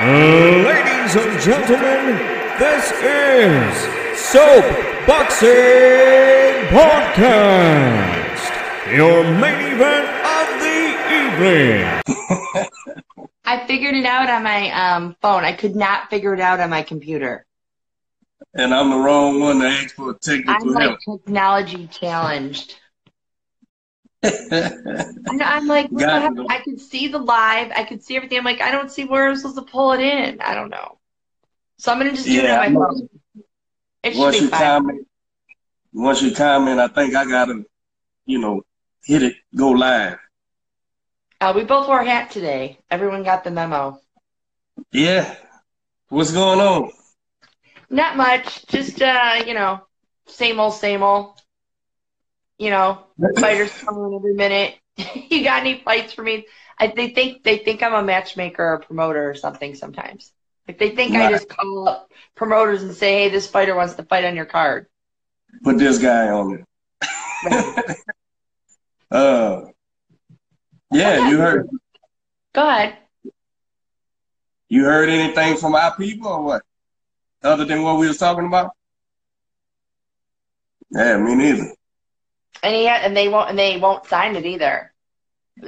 Ladies and gentlemen, this is Soap Boxing Podcast, your main event of the evening. I figured it out on my um, phone. I could not figure it out on my computer. And I'm the wrong one to ask for I'm technical like help. technology challenged. And I'm like, what the Got. I could see the live. I could see everything. I'm like, I don't see where I'm supposed to pull it in. I don't know. So I'm gonna just do Yeah, it on my phone. It should once be you fine. comment, once you comment, I think I gotta, you know, hit it, go live. Uh, we both wore a hat today. Everyone got the memo. Yeah. What's going on? Not much. Just uh, you know, same old, same old. You know, fighters coming every minute. you got any fights for me? I, they think they think I'm a matchmaker or a promoter or something sometimes. Like they think I just call up promoters and say, "Hey, this fighter wants to fight on your card." Put this guy on it. uh, yeah, you heard Go ahead. you heard anything from our people or what? Other than what we was talking about? Yeah, me neither. And he and they won't and they won't sign it either.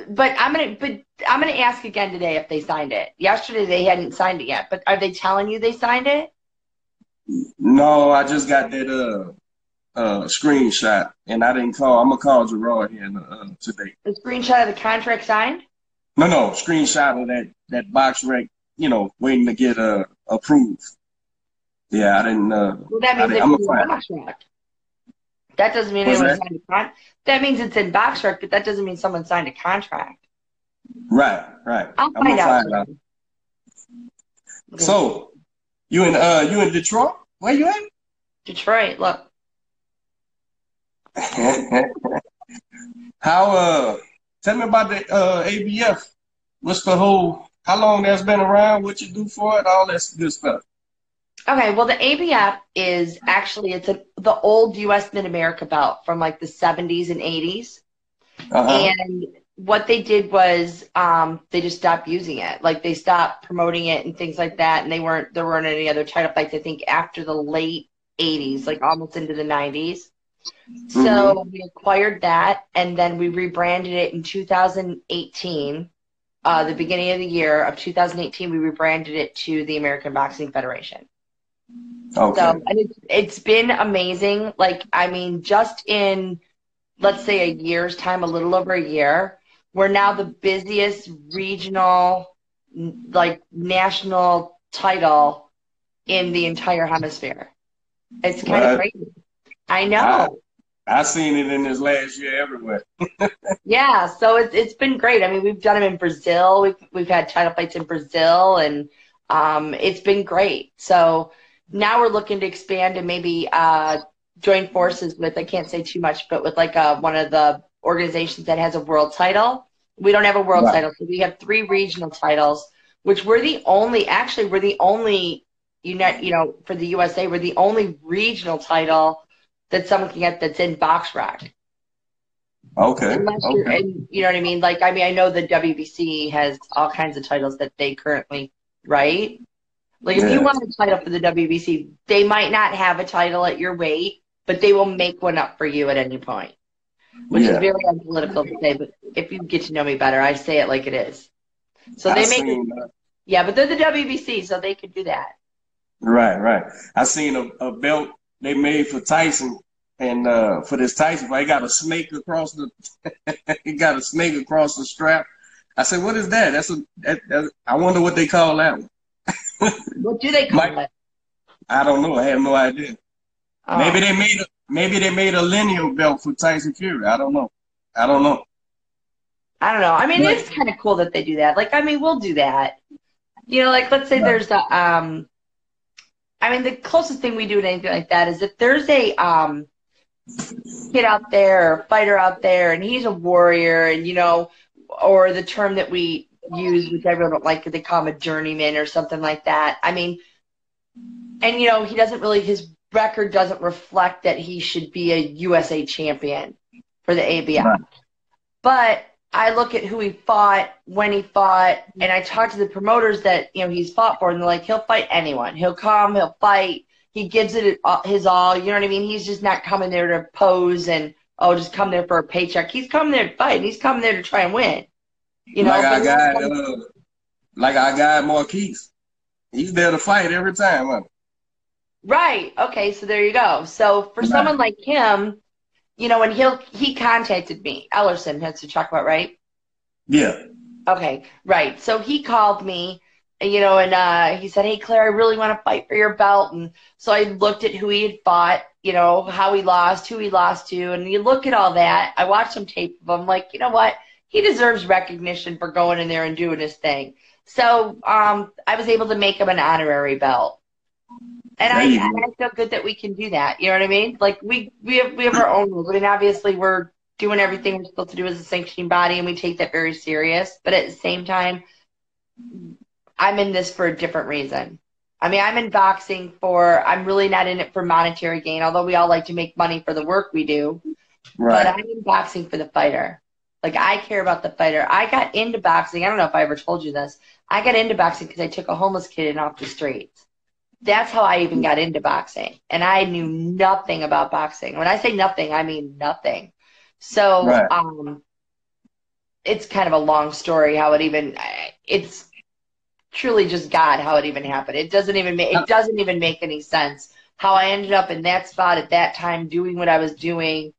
But I'm gonna but I'm gonna ask again today if they signed it. Yesterday they hadn't signed it yet, but are they telling you they signed it? No, I just got that uh uh screenshot and I didn't call. I'm gonna call Gerard here uh, today. The screenshot of the contract signed? No, no, screenshot of that that BoxRec, you know, waiting to get uh approved. Yeah, I didn't uh Well, that I means didn't- it's I'm a fan. That doesn't mean What's anyone that? signed a con- That means it's in BoxRec, but that doesn't mean someone signed a contract. right, right. I'll I'm find out. find out. Okay. So you in uh you in Detroit? Where you at? Detroit, look. How uh tell me about the uh ABF. What's the whole how long that's been around, what you do for it, all that good stuff. Okay, well, the ABF is actually it's a, the old U.S. Mid America belt from like the 70s and 80s. Uh-huh. And what they did was um, they just stopped using it. Like they stopped promoting it and things like that. And they weren't there weren't any other title fights. I think after the late 80s, like almost into the 90s. So we acquired that, and then we rebranded it in 2018. Uh, the beginning of the year of 2018, we rebranded it to the American Boxing Federation. Okay. So, and it's it's been amazing. Like, I mean, just in let's say a year's time, a little over a year, we're now the busiest regional, like national title in the entire hemisphere. It's kind of crazy. I know. I've seen it in this last year everywhere. Yeah, so it's it's been great. I mean, we've done them in Brazil. We've we've had title fights in Brazil, and um, it's been great. So now we're looking to expand and maybe uh, join forces with. I can't say too much, but with like uh one of the organizations that has a world title. We don't have a world Right. title, so we have three regional titles, which we're the only. Actually, we're the only. You know, you know, for the USA, we're the only regional title that someone can get that's in BoxRec. Okay. Unless you're, Okay. and you know what I mean? Like, I mean, I know the WBC has all kinds of titles that they currently write. Like, if you Yeah. want a title for the WBC, they might not have a title at your weight, but they will make one up for you at any point, which is very unpolitical to say. But if you get to know me better, I say it like it is. So I they make, seen, yeah, but they're the WBC, so they could do that. Right, right. I seen a, a belt they made for Tyson, and uh, for this Tyson, fight, he got a snake across the, he got a snake across the strap. I said, "What is that?" That's a. That, that, I wonder what they call that one. What do they call Mike- it? I don't know. I have no idea. Oh. Maybe they made a maybe they made a lineal belt for Tyson Fury. I don't know. I don't know. I don't know. I mean, Right. it's kind of cool that they do that. Like, I mean, we'll do that. You know, like let's say Right. there's a um I mean, the closest thing we do to anything like that is if there's a um kid out there, or fighter out there, and he's a warrior, and you know, or the term that we use, which everyone don't like, they call him a journeyman or something like that. I mean, and you know, he doesn't really his record doesn't reflect that he should be a USA champion for the ABF. Right. But I look at who he fought, when he fought, and I talk to the promoters that you know he's fought for, and they're like, he'll fight anyone. He'll come, he'll fight. He gives it his all. You know what I mean? He's just not coming there to pose and oh, just come there for a paycheck. He's coming there to fight. And he's coming there to try and win. You know, like I got, uh, like I got Marquise. He's there to fight every time. Huh? Right. Okay. So there you go. So for right. someone like him, you know, when he'll he contacted me, Ellerson has to talk about, right? Yeah. Okay. Right. So he called me, you know, and uh, he said, "Hey, Clare, I really want to fight for your belt." And so I looked at who he had fought, you know, how he lost, who he lost to, and you look at all that. I watched some tape of him. Like, you know what? He deserves recognition for going in there and doing his thing. So um, I was able to make him an honorary belt. And I, I feel good that we can do that. You know what I mean? Like we we have we have our own rules. I mean, obviously we're doing everything we're supposed to do as a sanctioning body, and we take that very serious. But at the same time, I'm in this for a different reason. I mean, I'm in boxing for. I'm really not in it for monetary gain, although we all like to make money for the work we do. Right. But I'm in boxing for the fighter. Like I care about the fighter. I got into boxing. I don't know if I ever told you this. I got into boxing because I took a homeless kid in off the streets that's how I even got into boxing. And I knew nothing about boxing. When I say nothing, I mean nothing. So, right. um, it's kind of a long story how it even, it's truly just God how it even happened. It doesn't even make, it doesn't even make any sense how I ended up in that spot at that time doing what I was doing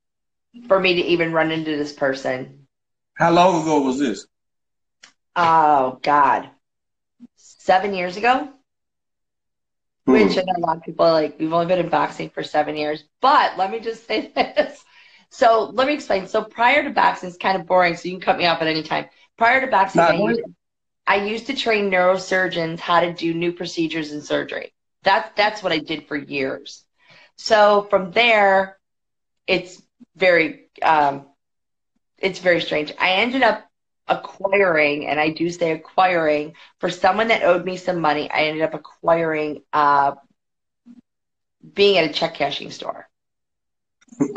for me to even run into this person. How long ago was this? Oh God. Seven years ago? which I know a lot of people like, we've only been in boxing for seven years. But let me just say this. So let me explain. So prior to boxing, it's kind of boring, so you can cut me off at any time. Prior to boxing, I used, I used, to train neurosurgeons how to do new procedures in surgery. That's that's what I did for years. So from there, it's very um, it's very strange. I ended up acquiring, and I do say acquiring, for someone that owed me some money, I ended up acquiring uh, being at a check cashing store.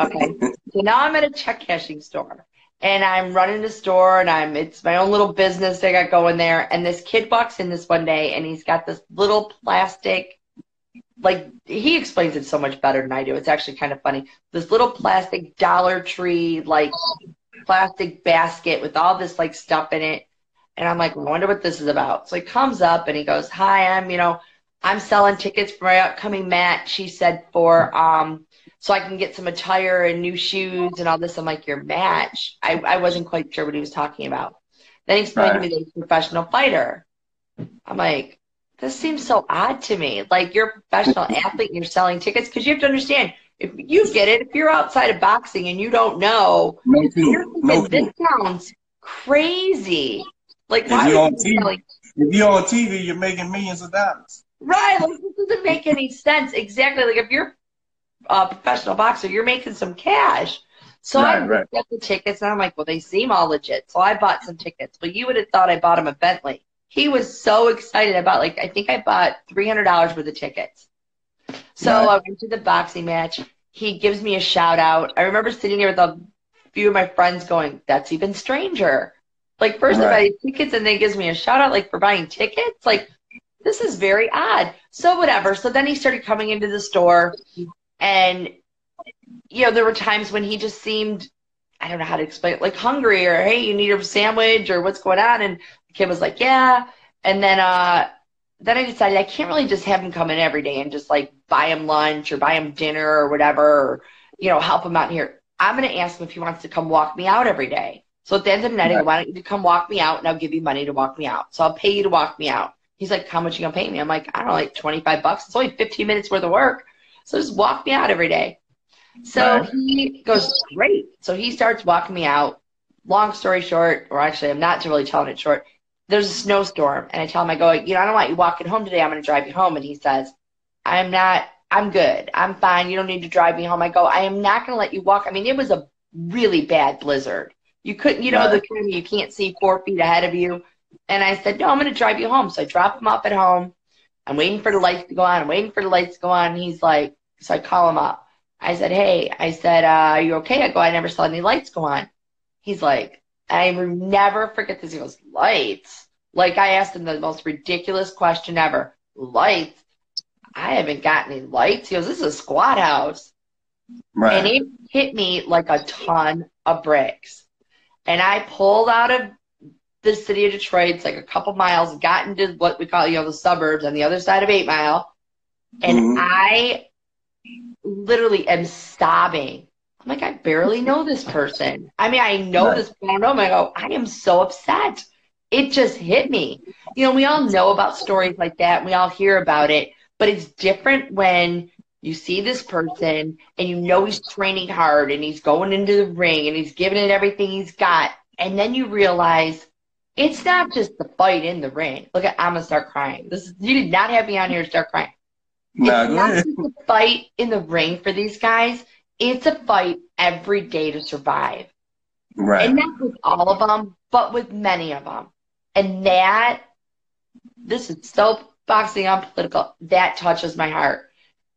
Okay. so now I'm at a check cashing store and I'm running the store and I'm it's my own little business I got going there. And this kid walks in this one day and he's got this little plastic like he explains it so much better than I do. It's actually kind of funny. This little plastic Dollar Tree like plastic basket with all this like stuff in it. And I'm like, I wonder what this is about. So he comes up and he goes, Hi, I'm, you know, I'm selling tickets for my upcoming match. She said for um so I can get some attire and new shoes and all this. I'm like, Your match? I, I wasn't quite sure what he was talking about. Then he explained right. to me that he's a professional fighter. I'm like, this seems so odd to me. Like you're a professional athlete and you're selling tickets because you have to understand if you get it, if you're outside of boxing and you don't know, no you're no this sounds crazy. Like, if you're on TV, like, if you're on TV, you're making millions of dollars. Right. Like, this doesn't make any sense. Exactly. Like, if you're a professional boxer, you're making some cash. So right, I right. get the tickets, and I'm like, well, they seem all legit. So I bought some tickets, but you would have thought I bought him a Bentley. He was so excited about like I think I bought three hundred dollars worth of tickets. So right. I went to the boxing match. He gives me a shout out. I remember sitting there with a few of my friends going, That's even stranger. Like, first right. I buy tickets and then he gives me a shout out, like, for buying tickets. Like, this is very odd. So, whatever. So then he started coming into the store, and, you know, there were times when he just seemed, I don't know how to explain it, like hungry or, hey, you need a sandwich or what's going on? And the kid was like, yeah. And then, uh, then I decided I can't really just have him come in every day and just like buy him lunch or buy him dinner or whatever, or, you know, help him out here. I'm going to ask him if he wants to come walk me out every day. So at the end of the night, I go, why don't you come walk me out and I'll give you money to walk me out. So I'll pay you to walk me out. He's like, how much you gonna pay me? I'm like, I don't know, like 25 bucks. It's only 15 minutes worth of work. So just walk me out every day. So right. he goes, great. So he starts walking me out. Long story short, or actually, I'm not really telling it short there's a snowstorm and I tell him, I go, you know, I don't want you walking home today. I'm going to drive you home. And he says, I'm not, I'm good. I'm fine. You don't need to drive me home. I go, I am not going to let you walk. I mean, it was a really bad blizzard. You couldn't, you know, the kind you can't see four feet ahead of you. And I said, no, I'm going to drive you home. So I drop him off at home. I'm waiting for the lights to go on. I'm waiting for the lights to go on. And he's like, so I call him up. I said, hey, I said, uh, are you okay? I go, I never saw any lights go on. He's like, I never forget this. He goes, lights. Like I asked him the most ridiculous question ever. Lights. I haven't got any lights. He goes, this is a squat house. Right. And it hit me like a ton of bricks. And I pulled out of the city of Detroit, it's like a couple miles, got into what we call, you know, the suburbs on the other side of Eight Mile. And Mhm. I literally am sobbing. I'm like, I barely know this person. I mean, I know Right. this, but I don't know him. I go, I am so upset. It just hit me. You know, we all know about stories like that. We all hear about it, but it's different when you see this person and you know he's training hard and he's going into the ring and he's giving it everything he's got. And then you realize it's not just the fight in the ring. Look at, I'm going to start crying. This is, you did not have me on here to start crying. Nah, It's not ahead. just a fight in the ring for these guys. It's a fight every day to survive. Right. And not with all of them, but with many of them. And that, this is so boxing on political, that touches my heart.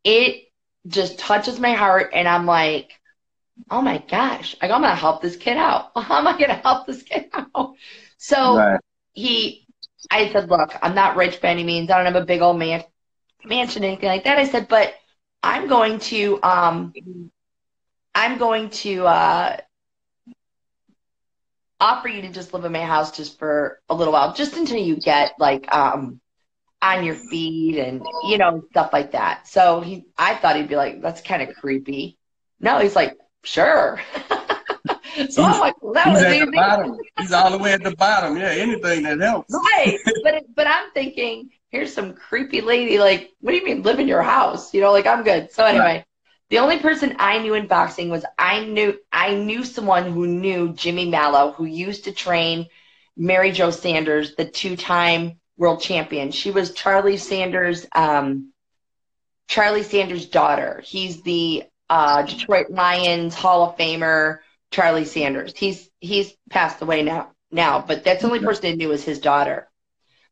It just touches my heart. And I'm like, oh my gosh, I'm to help this kid out. How am I to help this kid out? So Right. he, I said, look, I'm not rich by any means. I don't have a big old man, mansion, anything like that. I said, but I'm going to, um, I'm going to, uh, offer you to just live in my house just for a little while, just until you get like, um, on your feet and, you know, stuff like that. So he, I thought he'd be like, that's kind of creepy. No, he's like, sure. so I'm like, well, that He's was easy. bottom. He's all the way at the bottom. Yeah, anything that helps. Right. but it, but I'm thinking, here's some creepy lady. Like, what do you mean live in your house? You know, like I'm good. So anyway, the only person I knew in boxing was I knew I knew someone who knew Jimmy Mallow, who used to train Mary Jo Sanders, the two-time world champion. She was Charlie Sanders, um, Charlie Sanders' daughter. He's the uh, Detroit Lions Hall of Famer, Charlie Sanders. He's he's passed away now now, but that's the only person I knew was his daughter.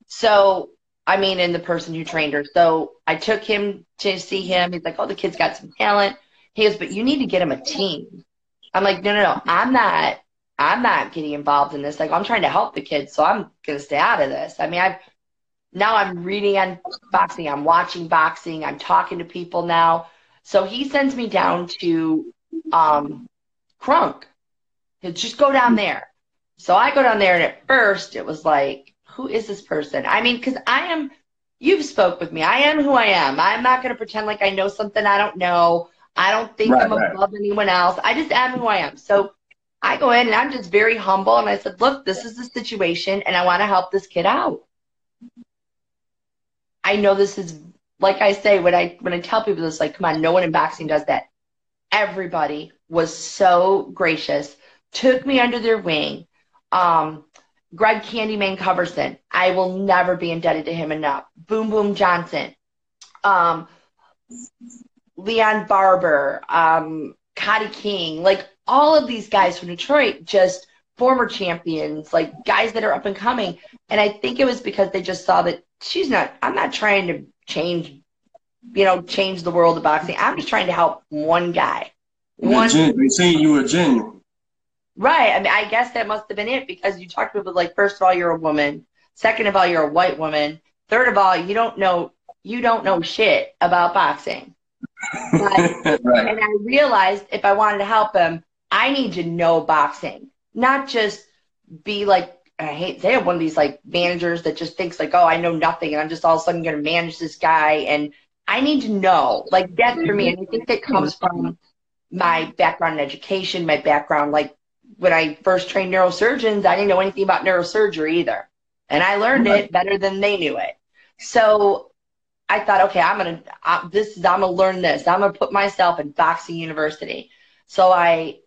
So I mean, and the person who trained her. So I took him to see him. He's like, "Oh, the kid's got some talent." He goes, "But you need to get him a team." I'm like, "No, no, no. I'm not. I'm not getting involved in this. Like, I'm trying to help the kids, so I'm gonna stay out of this." I mean, I've now I'm reading on boxing. I'm watching boxing. I'm talking to people now. So he sends me down to um, Kronk. He'll just go down there. So I go down there, and at first it was like, who is this person? I mean, because I am, you've spoke with me. I am who I am. I'm not going to pretend like I know something I don't know. I don't think Right, I'm right. above anyone else. I just am who I am. So I go in and I'm just very humble. And I said, look, this is the situation, and I want to help this kid out. I know this is like I say when I when I tell people this, like, come on, no one in boxing does that. Everybody was so gracious, took me under their wing. Um, Greg Candyman Coverson, I will never be indebted to him enough. Boom Boom Johnson, um, Leon Barber, um, King, like all of these guys from Detroit, just former champions, like guys that are up and coming. And I think it was because they just saw that she's not, I'm not trying to change, you know, change the world of boxing. I'm just trying to help one guy. You're One They seen you were genuine. Right. I mean, I guess that must have been it because you talked about like, first of all, you're a woman. Second of all, you're a white woman. Third of all, you don't know you don't know shit about boxing. Right. and I realized if I wanted to help him, I need to know boxing, not just be like I hate they have one of these like managers that just thinks like, oh, I know nothing, and I'm just all of a sudden going to manage this guy, and I need to know. Like that's for me, and I think that comes from my background in education, my background like when I first trained neurosurgeons, I didn't know anything about neurosurgery either. And I learned it better than they knew it. So I thought, okay, I'm going to, uh, this is, I'm going to learn this. I'm going to put myself in boxing university. So I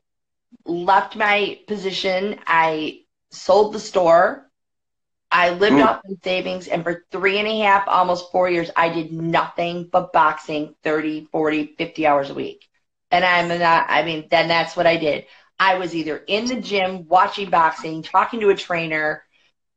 left my position. I sold the store. I lived Mm. off in savings. And for three and a half, almost four years, I did nothing but boxing 30, 40, 50 hours a week. And I'm not, I mean, then that's what I did. I was either in the gym watching boxing, talking to a trainer.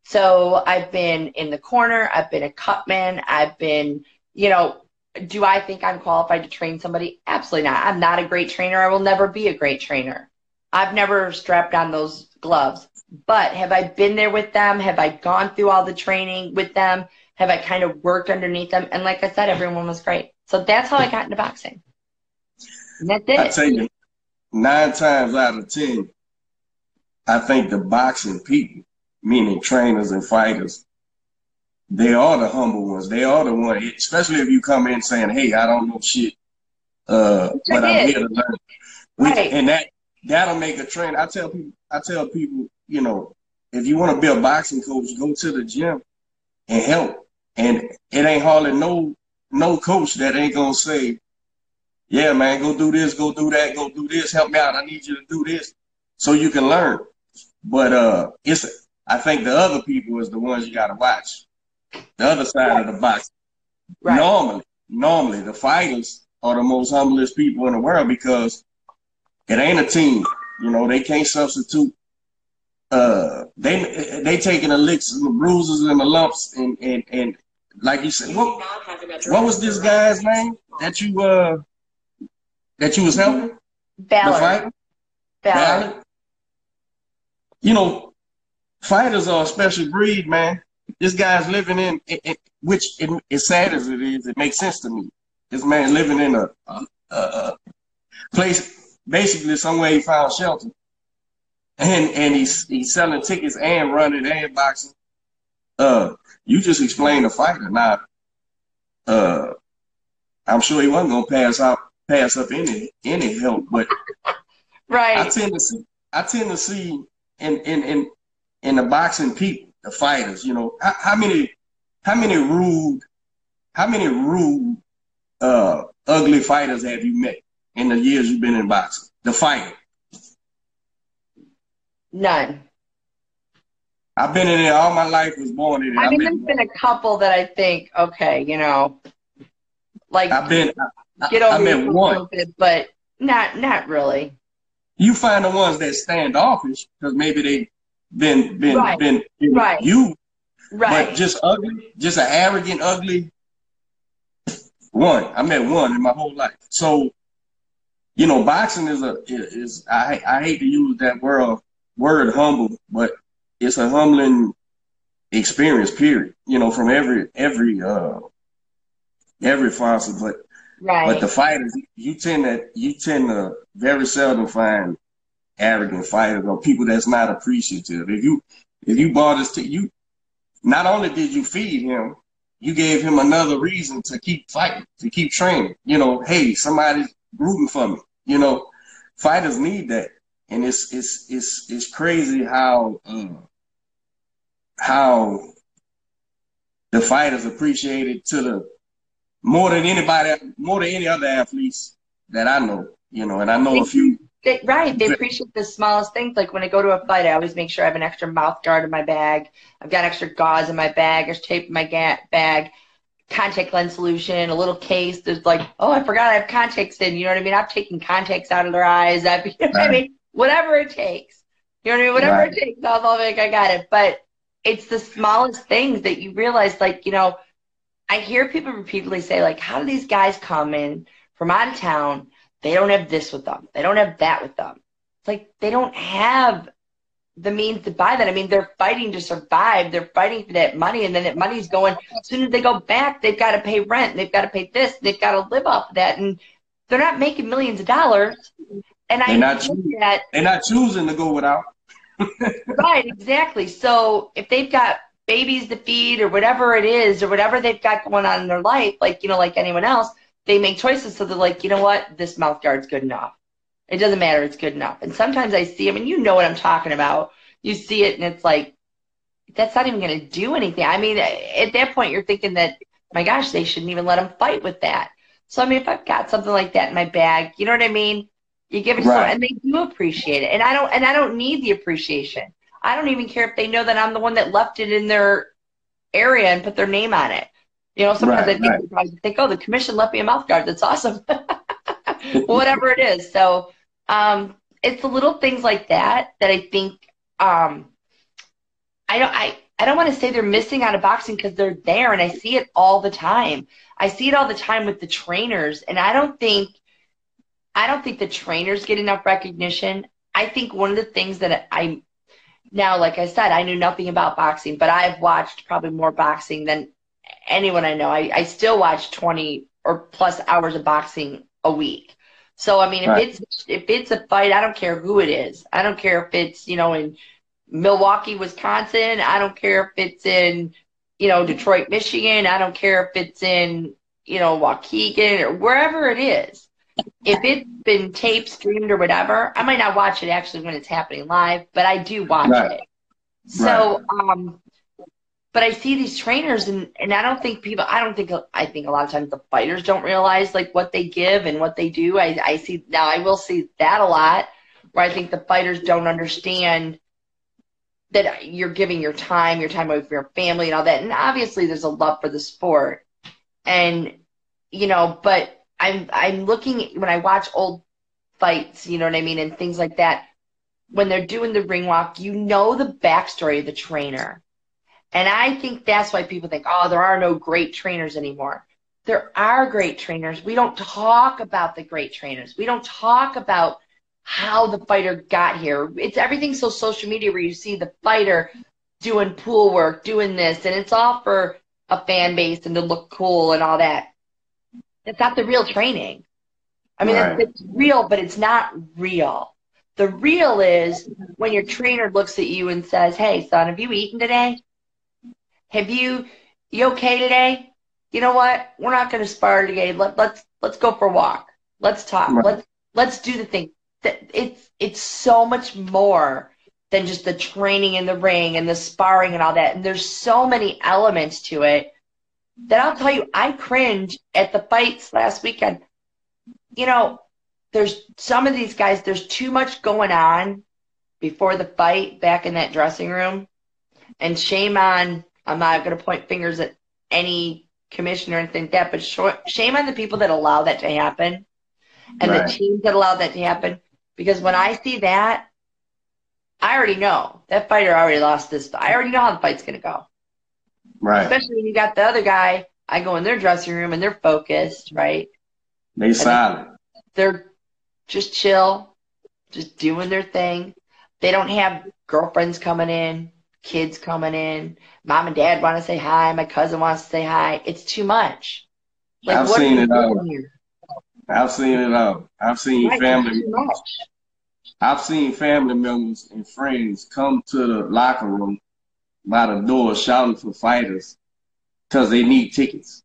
So I've been in the corner, I've been a cutman, I've been, you know, do I think I'm qualified to train somebody? Absolutely not. I'm not a great trainer. I will never be a great trainer. I've never strapped on those gloves. But have I been there with them? Have I gone through all the training with them? Have I kind of worked underneath them? And like I said, everyone was great. So that's how I got into boxing. And that's it. I tell you, nine times out of ten, I think the boxing people, meaning trainers and fighters, they are the humble ones. They are the one, especially if you come in saying, "Hey, I don't know shit, uh, but I'm here to learn." Right. And that that'll make a train. I tell people, I tell people, you know, if you want to be a boxing coach, go to the gym and help. And it ain't hardly no no coach that ain't gonna say, "Yeah, man, go do this, go do that, go do this. Help me out. I need you to do this, so you can learn." But uh, it's I think the other people is the ones you got to watch. The other side of the box. Right. Normally, normally the fighters are the most humblest people in the world because it ain't a team. You know, they can't substitute. Uh, they they taking the licks and the bruises and the lumps and and and like you said, what what was this guy's name that you uh that you was helping? The Valor. fighter? Valor. Valor? You know, fighters are a special breed, man. This guy's living in, it, it, which it, as sad as it is, it makes sense to me. This man living in a, a, a place, basically somewhere he found shelter, and and he's he's selling tickets and running and boxing. Uh, you just explained the fighter. Now, uh, I'm sure he wasn't gonna pass out, pass up any any help, but right. I tend to see I tend to see in in in in the boxing people, the fighters, you know, how, how many how many rude how many rude uh ugly fighters have you met in the years you've been in boxing? The fighter. None. I've been in it all my life, was born in it. I mean, there's been, been a couple that I think, okay, you know, like I've been I, get I over met it a one. little bit, but not not really. You find the ones that stand offish because maybe they been been Right. been, been Right. you Right. But just ugly, just an arrogant, ugly one. I met one in my whole life. So, you know, boxing is a is I I hate to use that word word humble, but it's a humbling experience. Period. You know, from every every uh every facet, but right. but the fighters, you tend to you tend to very seldom find arrogant fighters or people that's not appreciative. If you if you bought this to you, not only did you feed him, you gave him another reason to keep fighting, to keep training. You know, hey, somebody's rooting for me. You know, fighters need that, and it's it's it's it's crazy how uh, how the fighters appreciate it to the more than anybody, more than any other athletes that I know. You know, and I know a few. They, right. They appreciate the smallest things. Like when I go to a fight, I always make sure I have an extra mouth guard in my bag. I've got extra gauze in my bag, there's tape in my ga- bag, contact lens solution, a little case. There's like, oh, I forgot I have contacts in. You know what I mean? I've taken contacts out of their eyes. I've, you know what I mean? Whatever it takes. You know what I mean? Whatever Right. it takes. I'll, I'll make, I got it. But it's the smallest things that you realize, like, you know, I hear people repeatedly say, like, how do these guys come in from out of town? They don't have this with them. They don't have that with them. It's like they don't have the means to buy that. I mean, they're fighting to survive. They're fighting for that money, and then that money's going. As soon as they go back, they've got to pay rent. They've got to pay this. They've got to live off of that, and they're not making millions of dollars. And I They're not look choosing. at They're not choosing to go without. right, exactly. So if they've got babies to feed or whatever it is or whatever they've got going on in their life, like you know, like anyone else, they make choices. So they're like, you know what, this mouth guard's good enough. It doesn't matter, it's good enough. And sometimes I see them, and you know what I'm talking about. You see it, and it's like, that's not even going to do anything. I mean, at that point, you're thinking that, my gosh, they shouldn't even let them fight with that. So I mean, if I've got something like that in my bag, you know what I mean? You give it to Right. them, and they do appreciate it. And I don't, and I don't need the appreciation. I don't even care if they know that I'm the one that left it in their area and put their name on it. You know, sometimes Right, I think, right. think, oh, the commission left me a mouth guard. That's awesome. Whatever it is. So um, it's the little things like that that I think um, I don't I, I don't want to say they're missing out of boxing because they're there and I see it all the time. I see it all the time with the trainers and I don't think I don't think the trainers get enough recognition. I think one of the things that I Now, like I said, I knew nothing about boxing, but I've watched probably more boxing than anyone I know. I, I still watch 20 or plus hours of boxing a week. So I mean, if Right. it's if it's a fight, I don't care who it is. I don't care if it's you know in Milwaukee, Wisconsin. I don't care if it's in you know Detroit, Michigan. I don't care if it's in you know Waukegan or wherever it is. If it's been taped, streamed, or whatever, I might not watch it actually when it's happening live, but I do watch Right. it. So, um, but I see these trainers, and and I don't think people. I don't think. I think a lot of times the fighters don't realize like what they give and what they do. I I see now. I will see that a lot, where I think the fighters don't understand that you're giving your time, your time away from your family, and all that. And obviously, there's a love for the sport, and you know. But I'm I'm looking when I watch old fights, you know what I mean, and things like that. When they're doing the ring walk, you know the backstory of the trainer. And I think that's why people think, oh, there are no great trainers anymore. There are great trainers. We don't talk about the great trainers. We don't talk about how the fighter got here. It's everything so social media where you see the fighter doing pool work, doing this, and it's all for a fan base and to look cool and all that. It's not the real training. I mean, Right. it's, it's real, but it's not real. The real is when your trainer looks at you and says, Hey, son, have you eaten today? Have you, you okay today? You know what? We're not going to spar today. Let, let's, let's go for a walk. Let's talk. Right. Let's, let's do the thing. That It's, it's so much more than just the training in the ring and the sparring and all that. And there's so many elements to it that I'll tell you, I cringe at the fights last weekend. You know, there's some of these guys, there's too much going on before the fight back in that dressing room. And shame on, I'm not going to point fingers at any commissioner and like that, but sh- shame on the people that allow that to happen and Right. the teams that allow that to happen. Because when I see that, I already know that fighter already lost this. I already know how the fight's going to go Right. especially when you got the other guy. I go in their dressing room and they're focused, right? They silent. They're just chill, just doing their thing. They don't have girlfriends coming in, kids coming in. Mom and dad want to say hi. My cousin wants to say hi. It's too much. Like, I've seen it all. I've seen it all. I've seen Right, family. it's too much. I've seen family members and friends come to the locker room by the door shouting for fighters because they need tickets,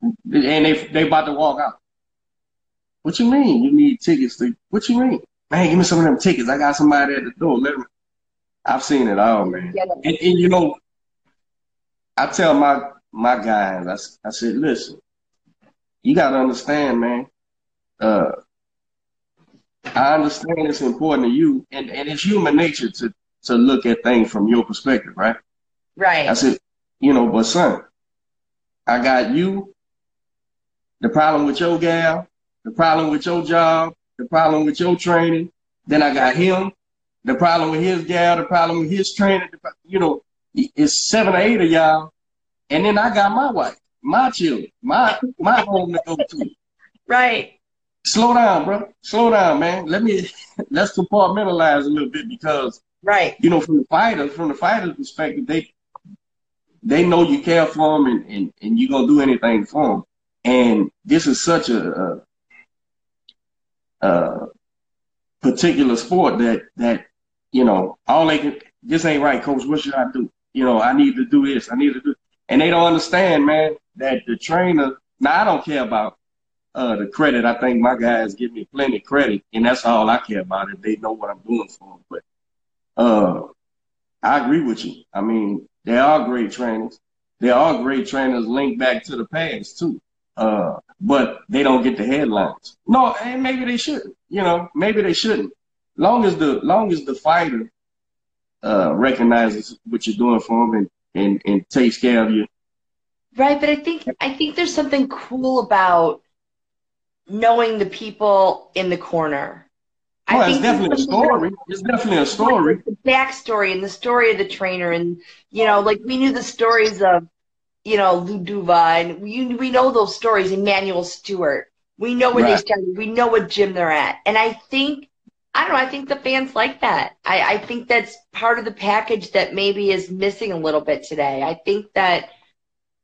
and they they about to walk out. What you mean? You need tickets? To, what you mean? Man, give me some of them tickets. I got somebody at the door. Let me. I've seen it all, man. Yeah, And, and you know, I tell my my guys, I said, listen, you got to understand, man. Uh, I understand it's important to you, and, and it's human nature to to look at things from your perspective, right? Right. I said, you know, but son, I got you. The problem with your gal, the problem with your job, the problem with your training. Then I got him, the problem with his gal, the problem with his training. You know, it's seven or eight of y'all, and then I got my wife, my children, my my home to go to. Right. Slow down, bro. Slow down, man. Let me let's compartmentalize a little bit because Right. you know, from the fighters, from the fighters' perspective, they they know you care for them and, and, and you're gonna do anything for them. And this is such a, a, a particular sport that that you know all they can. This ain't right, coach. What should I do? You know, I need to do this. I need to do, and they don't understand, man, that the trainer. Now I don't care about uh, the credit. I think my guys give me plenty of credit, and that's all I care about. If they know what I'm doing for them, but uh, I agree with you. I mean, they are great trainers. They are great trainers linked back to the past too. Uh, but they don't get the headlines. No, and maybe they shouldn't. You know, maybe they shouldn't. Long as the long as the fighter uh, recognizes what you're doing for him and, and, and takes care of you. Right, but I think I think there's something cool about knowing the people in the corner. I Well, it's think there's definitely a story. It's definitely a story. the backstory and the story of the trainer and you know like we knew the stories of you know Lou Luduva and we we know those stories Emanuel Steward we know where they Right. started we know what gym they're at and I think I don't know. I think the fans like that. I, I think that's part of the package that maybe is missing a little bit today. I think that,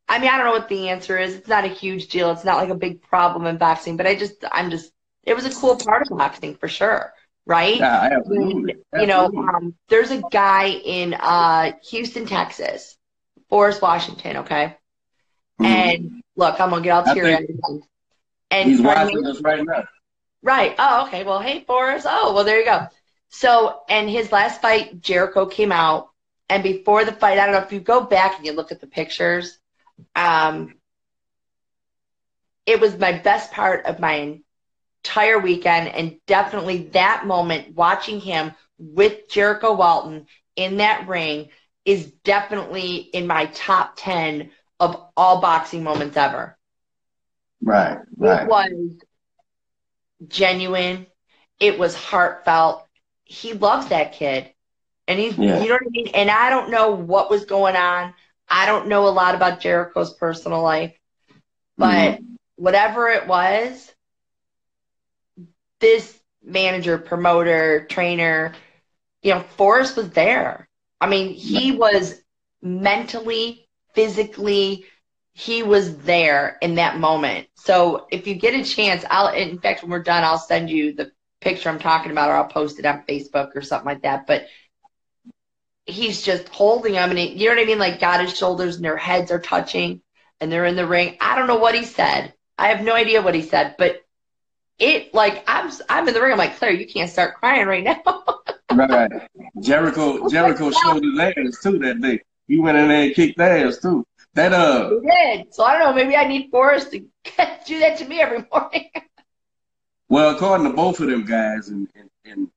I mean, I don't know what the answer is. It's not a huge deal. It's not like a big problem in boxing, but I just, I'm just, it was a cool part of boxing for sure. Right? Yeah, absolutely. You know, um, there's a guy in uh, Houston, Texas, Forrest Washington, okay? Mm-hmm. And look, I'm going to get all teary And he's watching us right now. Right. Oh, okay. Well, hey, Forrest. Oh, well, there you go. So, and his last fight, Jericho came out, and before the fight, I don't know if you go back and you look at the pictures, um, it was my best part of my entire weekend, and definitely that moment, watching him with Jericho Walton in that ring, is definitely in my top ten of all boxing moments ever. Right. Right. It was genuine. It was heartfelt. He loves that kid. And he's, yeah. you know what I mean? And I don't know what was going on. I don't know a lot about Jericho's personal life, but mm-hmm. whatever it was, this manager, promoter, trainer, you know, Forrest was there. I mean, he was mentally, physically, he was there in that moment. So if you get a chance, I'll in fact when we're done, I'll send you the picture I'm talking about, or I'll post it on Facebook or something like that. But he's just holding them, and he, you know what I mean? Like got his shoulders and their heads are touching, and they're in the ring. I don't know what he said. I have no idea what he said, but it like I'm I'm in the ring. I'm like Clare, you can't start crying right now. right. Jericho Jericho showed his ass too that day. He went in there and kicked ass too. That uh, he did. So I don't know. Maybe I need Forrest to do that to me every morning. well, according to both of them guys, and, and, and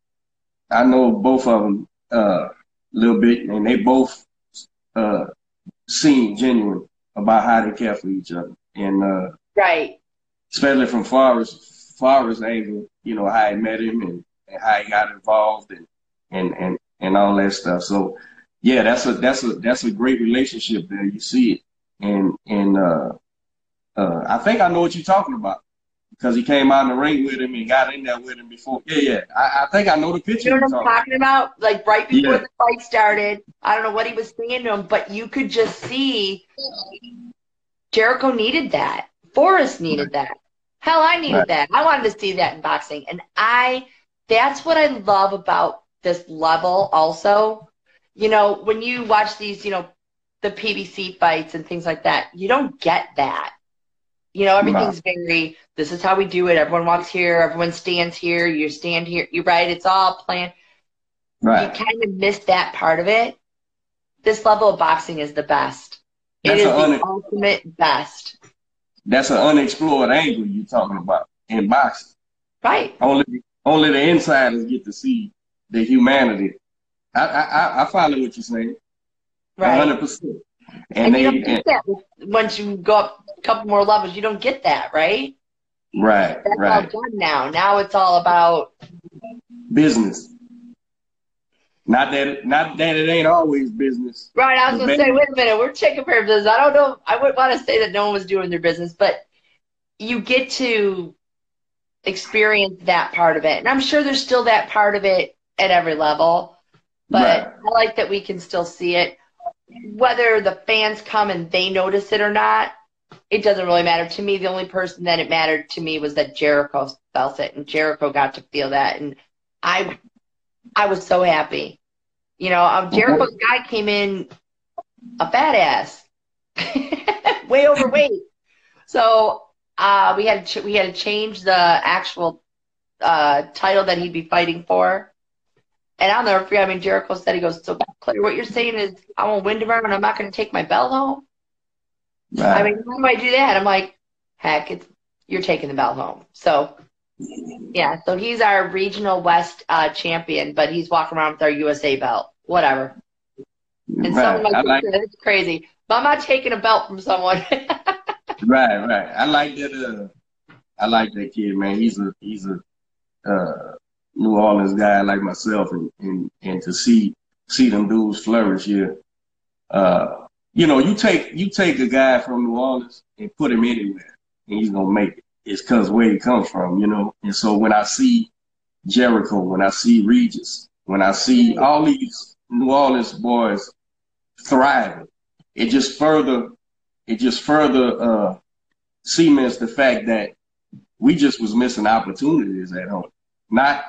I know both of them uh, a little bit, and they both uh, seem genuine about how they care for each other, and uh, right, especially from Forrest Forrest's angle, you know how he met him and, and how he got involved and and and and all that stuff. So yeah, that's a that's a that's a great relationship there. You see it and and uh, uh, I think I know what you're talking about because he came out in the ring with him and got in there with him before. Yeah, yeah. I, I think I know the picture. You know what I'm talking about? Like right before yeah. the fight started. I don't know what he was saying to him, but you could just see Jericho needed that. Forrest needed that. Hell, I needed right. that. I wanted to see that in boxing, and I. That's what I love about this level. Also, you know, when you watch these, you know, the PBC fights and things like that. You don't get that. You know, everything's no. very, this is how we do it. Everyone walks here, everyone stands here, you stand here. You're right. It's all planned. Right. You kind of miss that part of it. This level of boxing is the best. That's it is the ultimate best. That's an unexplored angle you're talking about in boxing. Right. Only, only the insiders get to see the humanity. I, I, I follow what you're saying. Right. 100%. And, and they, you don't get that once you go up a couple more levels. You don't get that, right? Right. That's right. all done now. Now it's all about business. Not that it, not that it ain't always business. Right. I was gonna say, wait a minute, we're taking care of business. I don't know. I wouldn't want to say that no one was doing their business, but you get to experience that part of it, and I'm sure there's still that part of it at every level. But right. I like that we can still see it whether the fans come and they notice it or not, it doesn't really matter to me. The only person that it mattered to me was that Jericho felt it, and Jericho got to feel that, and I, I was so happy. You know, um, Jericho's guy came in a fat ass, way overweight. So uh, we had to, we had to change the actual uh, title that he'd be fighting for and I'll never forget. I mean, Jericho said, he goes, So, Clare, what you're saying is I won't win tomorrow and I'm not going to take my belt home? I mean, how do I do that? I'm like, heck, it's you're taking the belt home. So, yeah, so he's our regional West uh, champion, but he's walking around with our USA belt. Whatever. And right. someone like, like it's crazy. But I'm not taking a belt from someone. right, right. I like that. Uh, I like that kid, man. He's a he's a uh, New Orleans guy like myself and, and, and to see see them dudes flourish here. Uh, you know, you take you take a guy from New Orleans and put him anywhere and he's gonna make it. It's cause where he comes from, you know. And so when I see Jericho, when I see Regis, when I see all these New Orleans boys thriving, it just further, it just further uh, cements the fact that we just was missing opportunities at home. Not,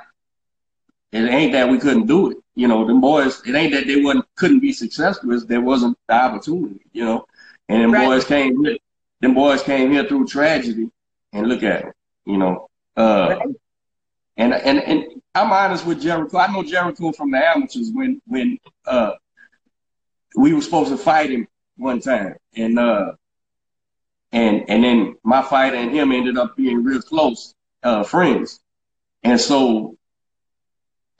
it ain't that we couldn't do it. You know, them boys, it ain't that they wasn't couldn't be successful. It's there wasn't the opportunity. You know, and them right. boys came here. Them boys came here through tragedy, and look at it. You know, uh, right. and and and I'm honest with Jericho. I know Jericho from the amateurs when when uh we were supposed to fight him one time, and uh and and then my fighter and him ended up being real close uh friends, and so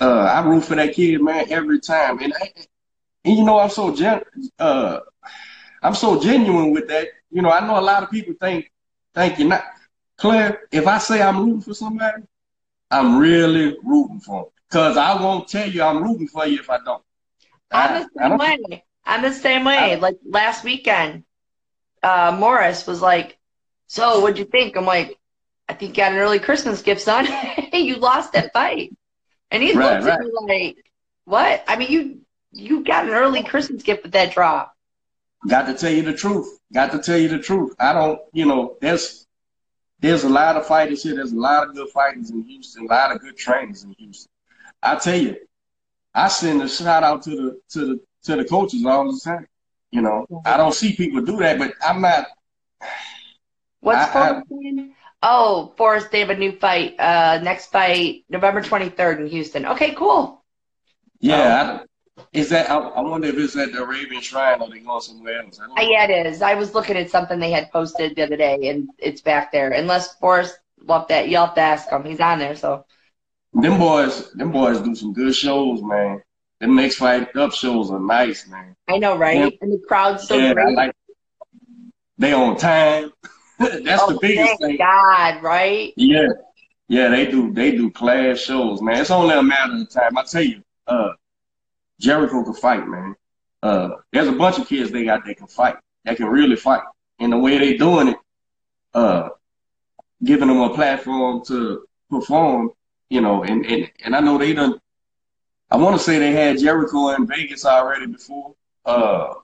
uh, I root for that kid, man, every time. And, I, and you know, I'm so gen- uh, I'm so genuine with that. You know, I know a lot of people think think you're not. Clare, if I say I'm rooting for somebody, I'm really rooting for them. Cause I won't tell you I'm rooting for you if I don't. I'm the same way. I'm the same way. like last weekend, uh, Morris was like, "So, what'd you think?" I'm like, "I think you got an early Christmas gift, son. you lost that fight." And he right, looked right. at me like, "What?" I mean, you you got an early Christmas gift with that drop. Got to tell you the truth. Got to tell you the truth. I don't, you know, there's there's a lot of fighters here. There's a lot of good fighters in Houston. A lot of good trainers in Houston. I tell you, I send a shout out to the to the to the coaches all the time. You know, mm-hmm. I don't see people do that, but I'm not. What's Forrest Oh, Forrest, they have a new fight. Uh, next fight, November 23rd in Houston. Okay, cool. Yeah, um, is that? I, I, wonder if it's at the Arabian Shrine or they going somewhere else. Uh, yeah, it is. I was looking at something they had posted the other day, and it's back there. Unless Forrest left that, you'll have to ask him. He's on there, so. Them boys, them boys do some good shows, man. Them next fight up shows are nice, man. I know, right? Yeah. And the crowd's so yeah, great. Like, they on time. That's oh, the biggest thing. God, right? Yeah, yeah, they do. They do class shows, man. It's only a matter of time. I tell you, uh, Jericho can fight, man. Uh, there's a bunch of kids they got that can fight. That can really fight. And the way they doing it, uh, giving them a platform to perform, you know, and and and I know they done. I want to say they had Jericho in Vegas already before. Uh,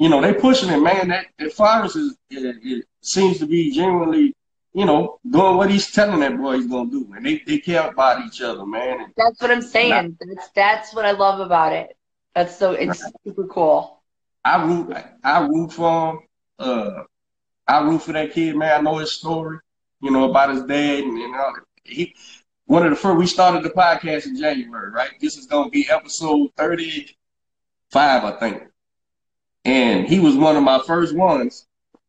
you know, they pushing it, man. That, that Forrest is it, it seems to be genuinely, you know, doing what he's telling that boy he's gonna do, and they, they care about each other, man. And that's what I'm saying. That's that's what I love about it. That's so it's right. super cool. I root I root for him. Uh, I root for that kid, man. I know his story, you know, about his dad, and you know, he one of the first. We started the podcast in January, right? This is gonna be episode thirty five, I think. And he was one of my first ones,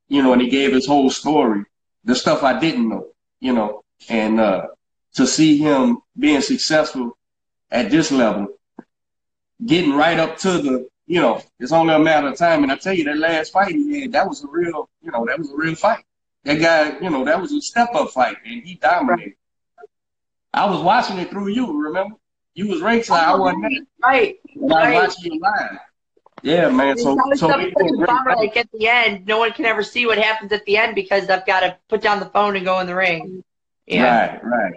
you know, and he gave his whole story, the stuff I didn't know, you know, and uh, to see him being successful at this level, getting right up to the, you know, it's only a matter of time. And I tell you, that last fight he had, that was a real, you know, that was a real fight. That guy, you know, that was a step up fight, and he dominated. I was watching it through you, remember? You was ringside, I wasn't there. Right. I was watching you live. Yeah, man. So, so bummer, like at the end, no one can ever see what happens at the end because I've got to put down the phone and go in the ring. Yeah. Right, right.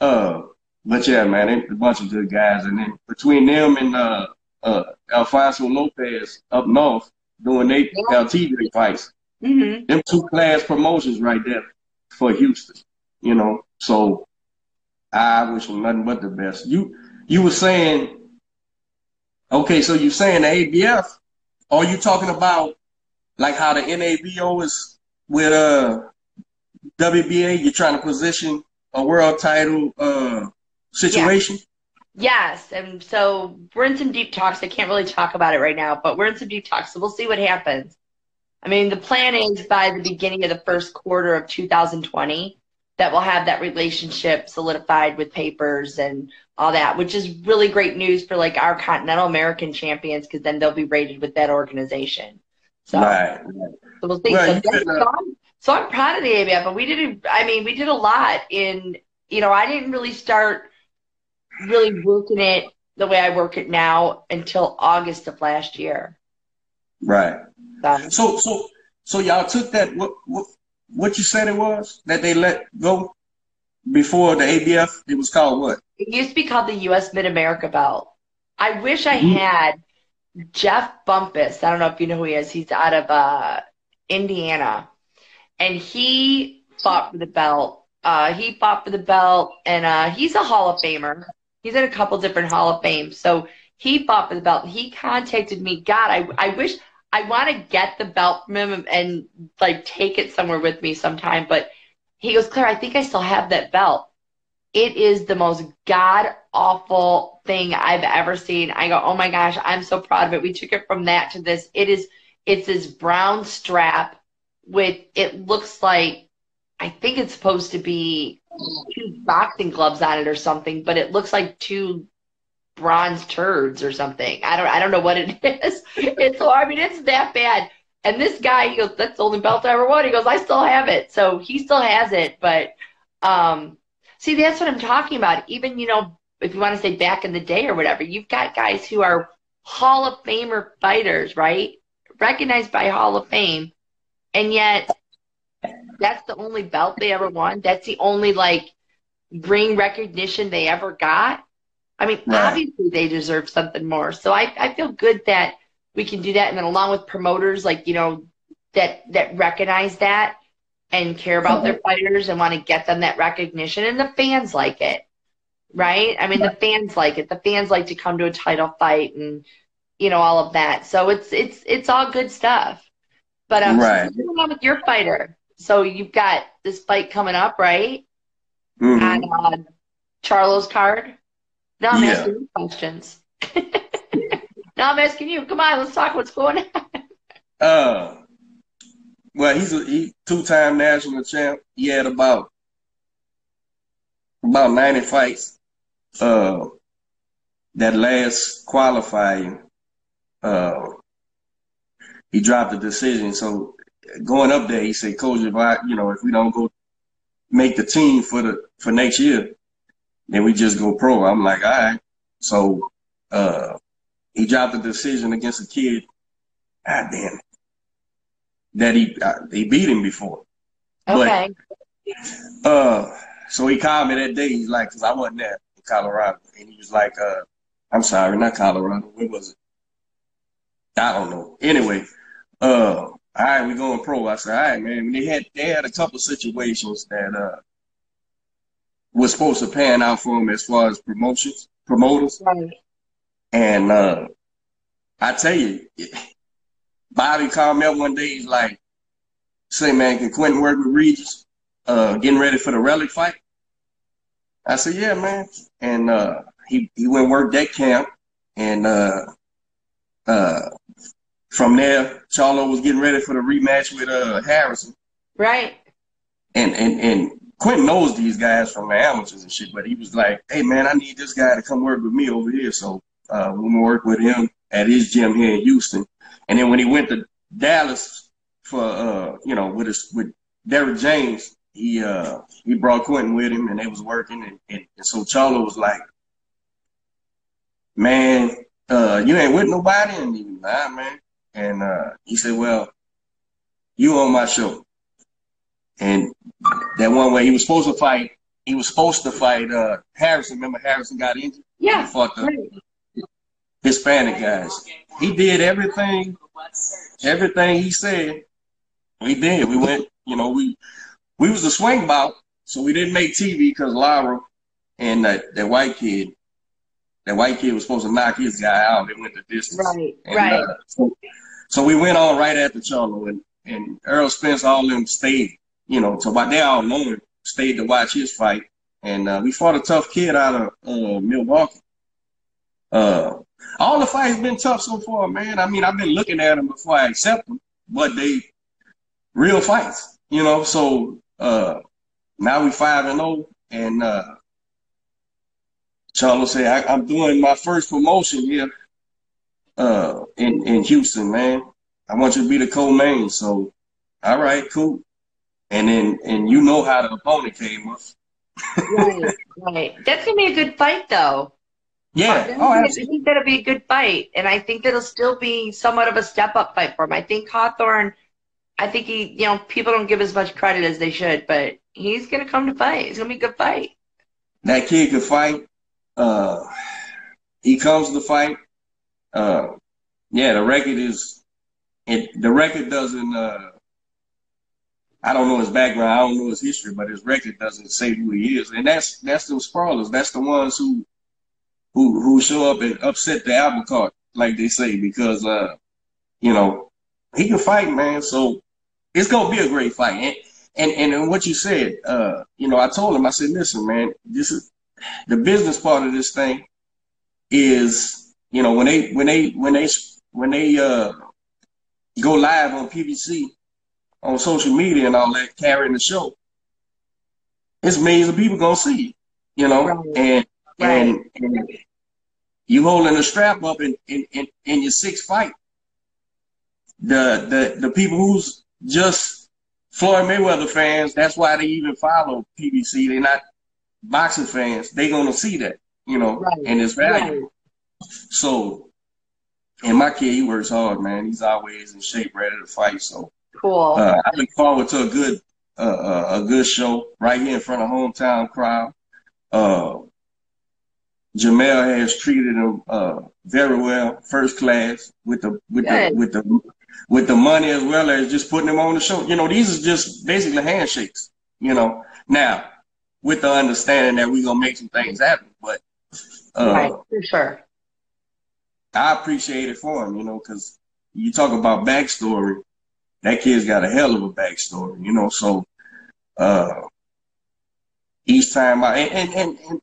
Uh, but yeah, man, a bunch of good guys, and then between them and uh, uh, Alfonso Lopez up north doing they yeah. LTJ fights, mm-hmm. them two class promotions right there for Houston. You know, so I wish them nothing but the best. You you were saying Okay, so you're saying the ABF? Are you talking about like how the NABO is with uh WBA? You're trying to position a world title uh situation? Yeah. Yes, and so we're in some deep talks. I can't really talk about it right now, but we're in some deep talks, so we'll see what happens. I mean, the plan is by the beginning of the first quarter of 2020 that we'll have that relationship solidified with papers and all that, which is really great news for like our Continental American champions because then they'll be rated with that organization. So, right. so we'll see. Well, so, so, I'm, so, I'm, proud of the ABF, but we did. I mean, we did a lot in. You know, I didn't really start really working it the way I work it now until August of last year. Right. so so so y'all took that what what what you said it was that they let go before the ABF? It was called what? It used to be called the U.S. Mid America Belt. I wish I Mhm. had Jeff Bumphus. I don't know if you know who he is. He's out of uh, Indiana, and he fought for the belt. Uh, he fought for the belt, and uh, he's a Hall of Famer. He's in a couple different Hall of Fame. So he fought for the belt. He contacted me. God, I I wish I want to get the belt from him and like take it somewhere with me sometime. But he goes, Clare, I think I still have that belt. It is the most god awful thing I've ever seen. I go, oh my gosh, I'm so proud of it. We took it from that to this. It is, it's this brown strap with, it looks like, I think it's supposed to be two boxing gloves on it or something, but it looks like two bronze turds or something. I don't, I don't know what it is. It's, I mean, it's that bad. And this guy, he goes, that's the only belt I ever won. He goes, I still have it. So he still has it. But um, see, that's what I'm talking about. Even, you know, if you want to say back in the day or whatever, you've got guys who are Hall of Famer fighters, right? Recognized by Hall of Fame. And yet, that's the only belt they ever won. That's the only, like, ring recognition they ever got. I mean, Right. obviously they deserve something more. So I, I feel good that we can do that. And then along with promoters, like, you know, that, that recognize that and care about their fighters and want to get them that recognition. And the fans like it, right? I mean, the fans like it. The fans like to come to a title fight and, you know, all of that. So it's, it's, it's all good stuff. But um, Right. what's going on with your fighter? So you've got this fight coming up, right? Mhm. on uh, Charlo's card. Now I'm Yeah. asking you questions. now I'm asking you. Come on, let's talk. What's going on? Uh, well, he's a he, two-time national champ. He had about about 90 fights. Uh, that last qualifying, uh, he dropped the decision. So going up there, he said, "Coach, if I, you know, if we don't go make the team for the for next year, then we just go pro." I'm like, "All right." So uh, he dropped the decision against a kid. God damn it that he uh, he beat him before. But- Okay. Uh, so he called me that day. He's like, because I wasn't there in Colorado, and he was like, uh, I'm sorry, not Colorado. Where was it? I don't know. Anyway, uh, all right, we going pro. I said, all right, man. They had they had a couple situations that uh was supposed to pan out for him as far as promotions, promoters. Right. And uh, I tell you, Bobby called me up one day. He's like, "Say, man, can Quentin work with Regis, uh, getting ready for the Relikh fight?" I said, "Yeah, man." And uh, he he went work that camp, and uh, uh, from there, Charlo was getting ready for the rematch with uh Harrison, Right. and and and Quentin knows these guys from the amateurs and shit, but he was like, "Hey, man, I need this guy to come work with me over here." So uh, we work with him at his gym here in Houston. And then when he went to Dallas for uh, you know, with his with Derrick James, he uh he brought Quentin with him and they was working and, and, and so Charlo was like, Man, uh, you ain't with nobody? And he was, nah, man. And uh he said, Well, you on my show. And that one way he was supposed to fight, he was supposed to fight uh Harrison. Remember Harrison got injured? He Yeah. fought the Right. Hispanic guys. He did everything, everything he said. We did. We went, you know, we we was a swing bout, so we didn't make TV because Lyra and that, that white kid, that white kid was supposed to knock his guy out. They went the distance. Right. And, Right. uh, so, so we went on right after Charlo and, and Errol Spence, all them stayed, you know, so by they all know stayed to watch his fight. And uh, we fought a tough kid out of uh, Milwaukee. Uh, all the fights been tough so far, man. I mean, I've been looking at them before I accept them, but they real fights, you know. So uh, now we five and zero, and uh, Charlo said I, I'm doing my first promotion here uh, in in Houston, man. I want you to be the co-main. So, all right, cool. And then and you know how the opponent came up. Right. Right. That's gonna be a good fight, though. Yeah. Oh, I think that'll be a good fight, and I think that'll still be somewhat of a step up fight for him. I think Hawthorne I think he, you know, people don't give as much credit as they should, but he's gonna come to fight. It's gonna be a good fight. That kid can fight. Uh, he comes to fight. Uh, yeah, the record is. It the record doesn't. Uh, I don't know his background. I don't know his history, but his record doesn't say who he is, and that's that's the sprawlers. That's the ones who who who show up and upset the apple cart, like they say, because uh, you know, he can fight, man. So it's gonna be a great fight. And and and what you said, uh, you know, I told him, I said, listen, man, this is the business part of this thing is, you know, when they when they when they when they uh go live on PBC on social media and all that, carrying the show, it's millions of people gonna see, you know, right. and, right. and and you holding the strap up in in, in, in your sixth fight. The the the people who's just Floyd Mayweather fans, that's why they even follow PBC. They're not boxing fans. They're gonna see that, you know, right. and it's value. So and my kid, he works hard, man. He's always in shape, ready to fight. So cool. Uh, I look forward to a good uh, uh, a good show right here in front of hometown crowd. Uh, Jermell has treated him uh, very well, first class with the with good. the with the with the money as well as just putting him on the show. You know, these are just basically handshakes. You know, now with the understanding that we're gonna make some things happen, but uh, right, for sure. I appreciate it for him, you know, because you talk about backstory. That kid's got a hell of a backstory, you know. So uh, each time I and, and, and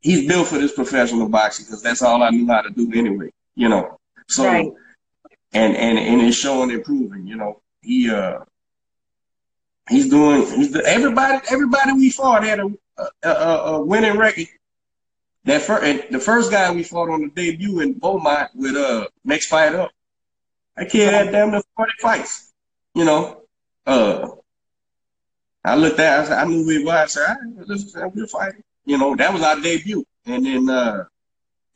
he's built for this professional boxing because that's all I knew how to do anyway, you know. So right. and and and it's showing improving, you know. He uh he's doing he's the, everybody everybody we fought had a, a, a, a winning record that first, the first guy we fought on the debut in Beaumont with uh next fight up, that kid had damn near forty fights. You know, uh, I looked at, I, said, I knew who he was. I said, right, let's have a fight. You know, that was our debut, and then uh,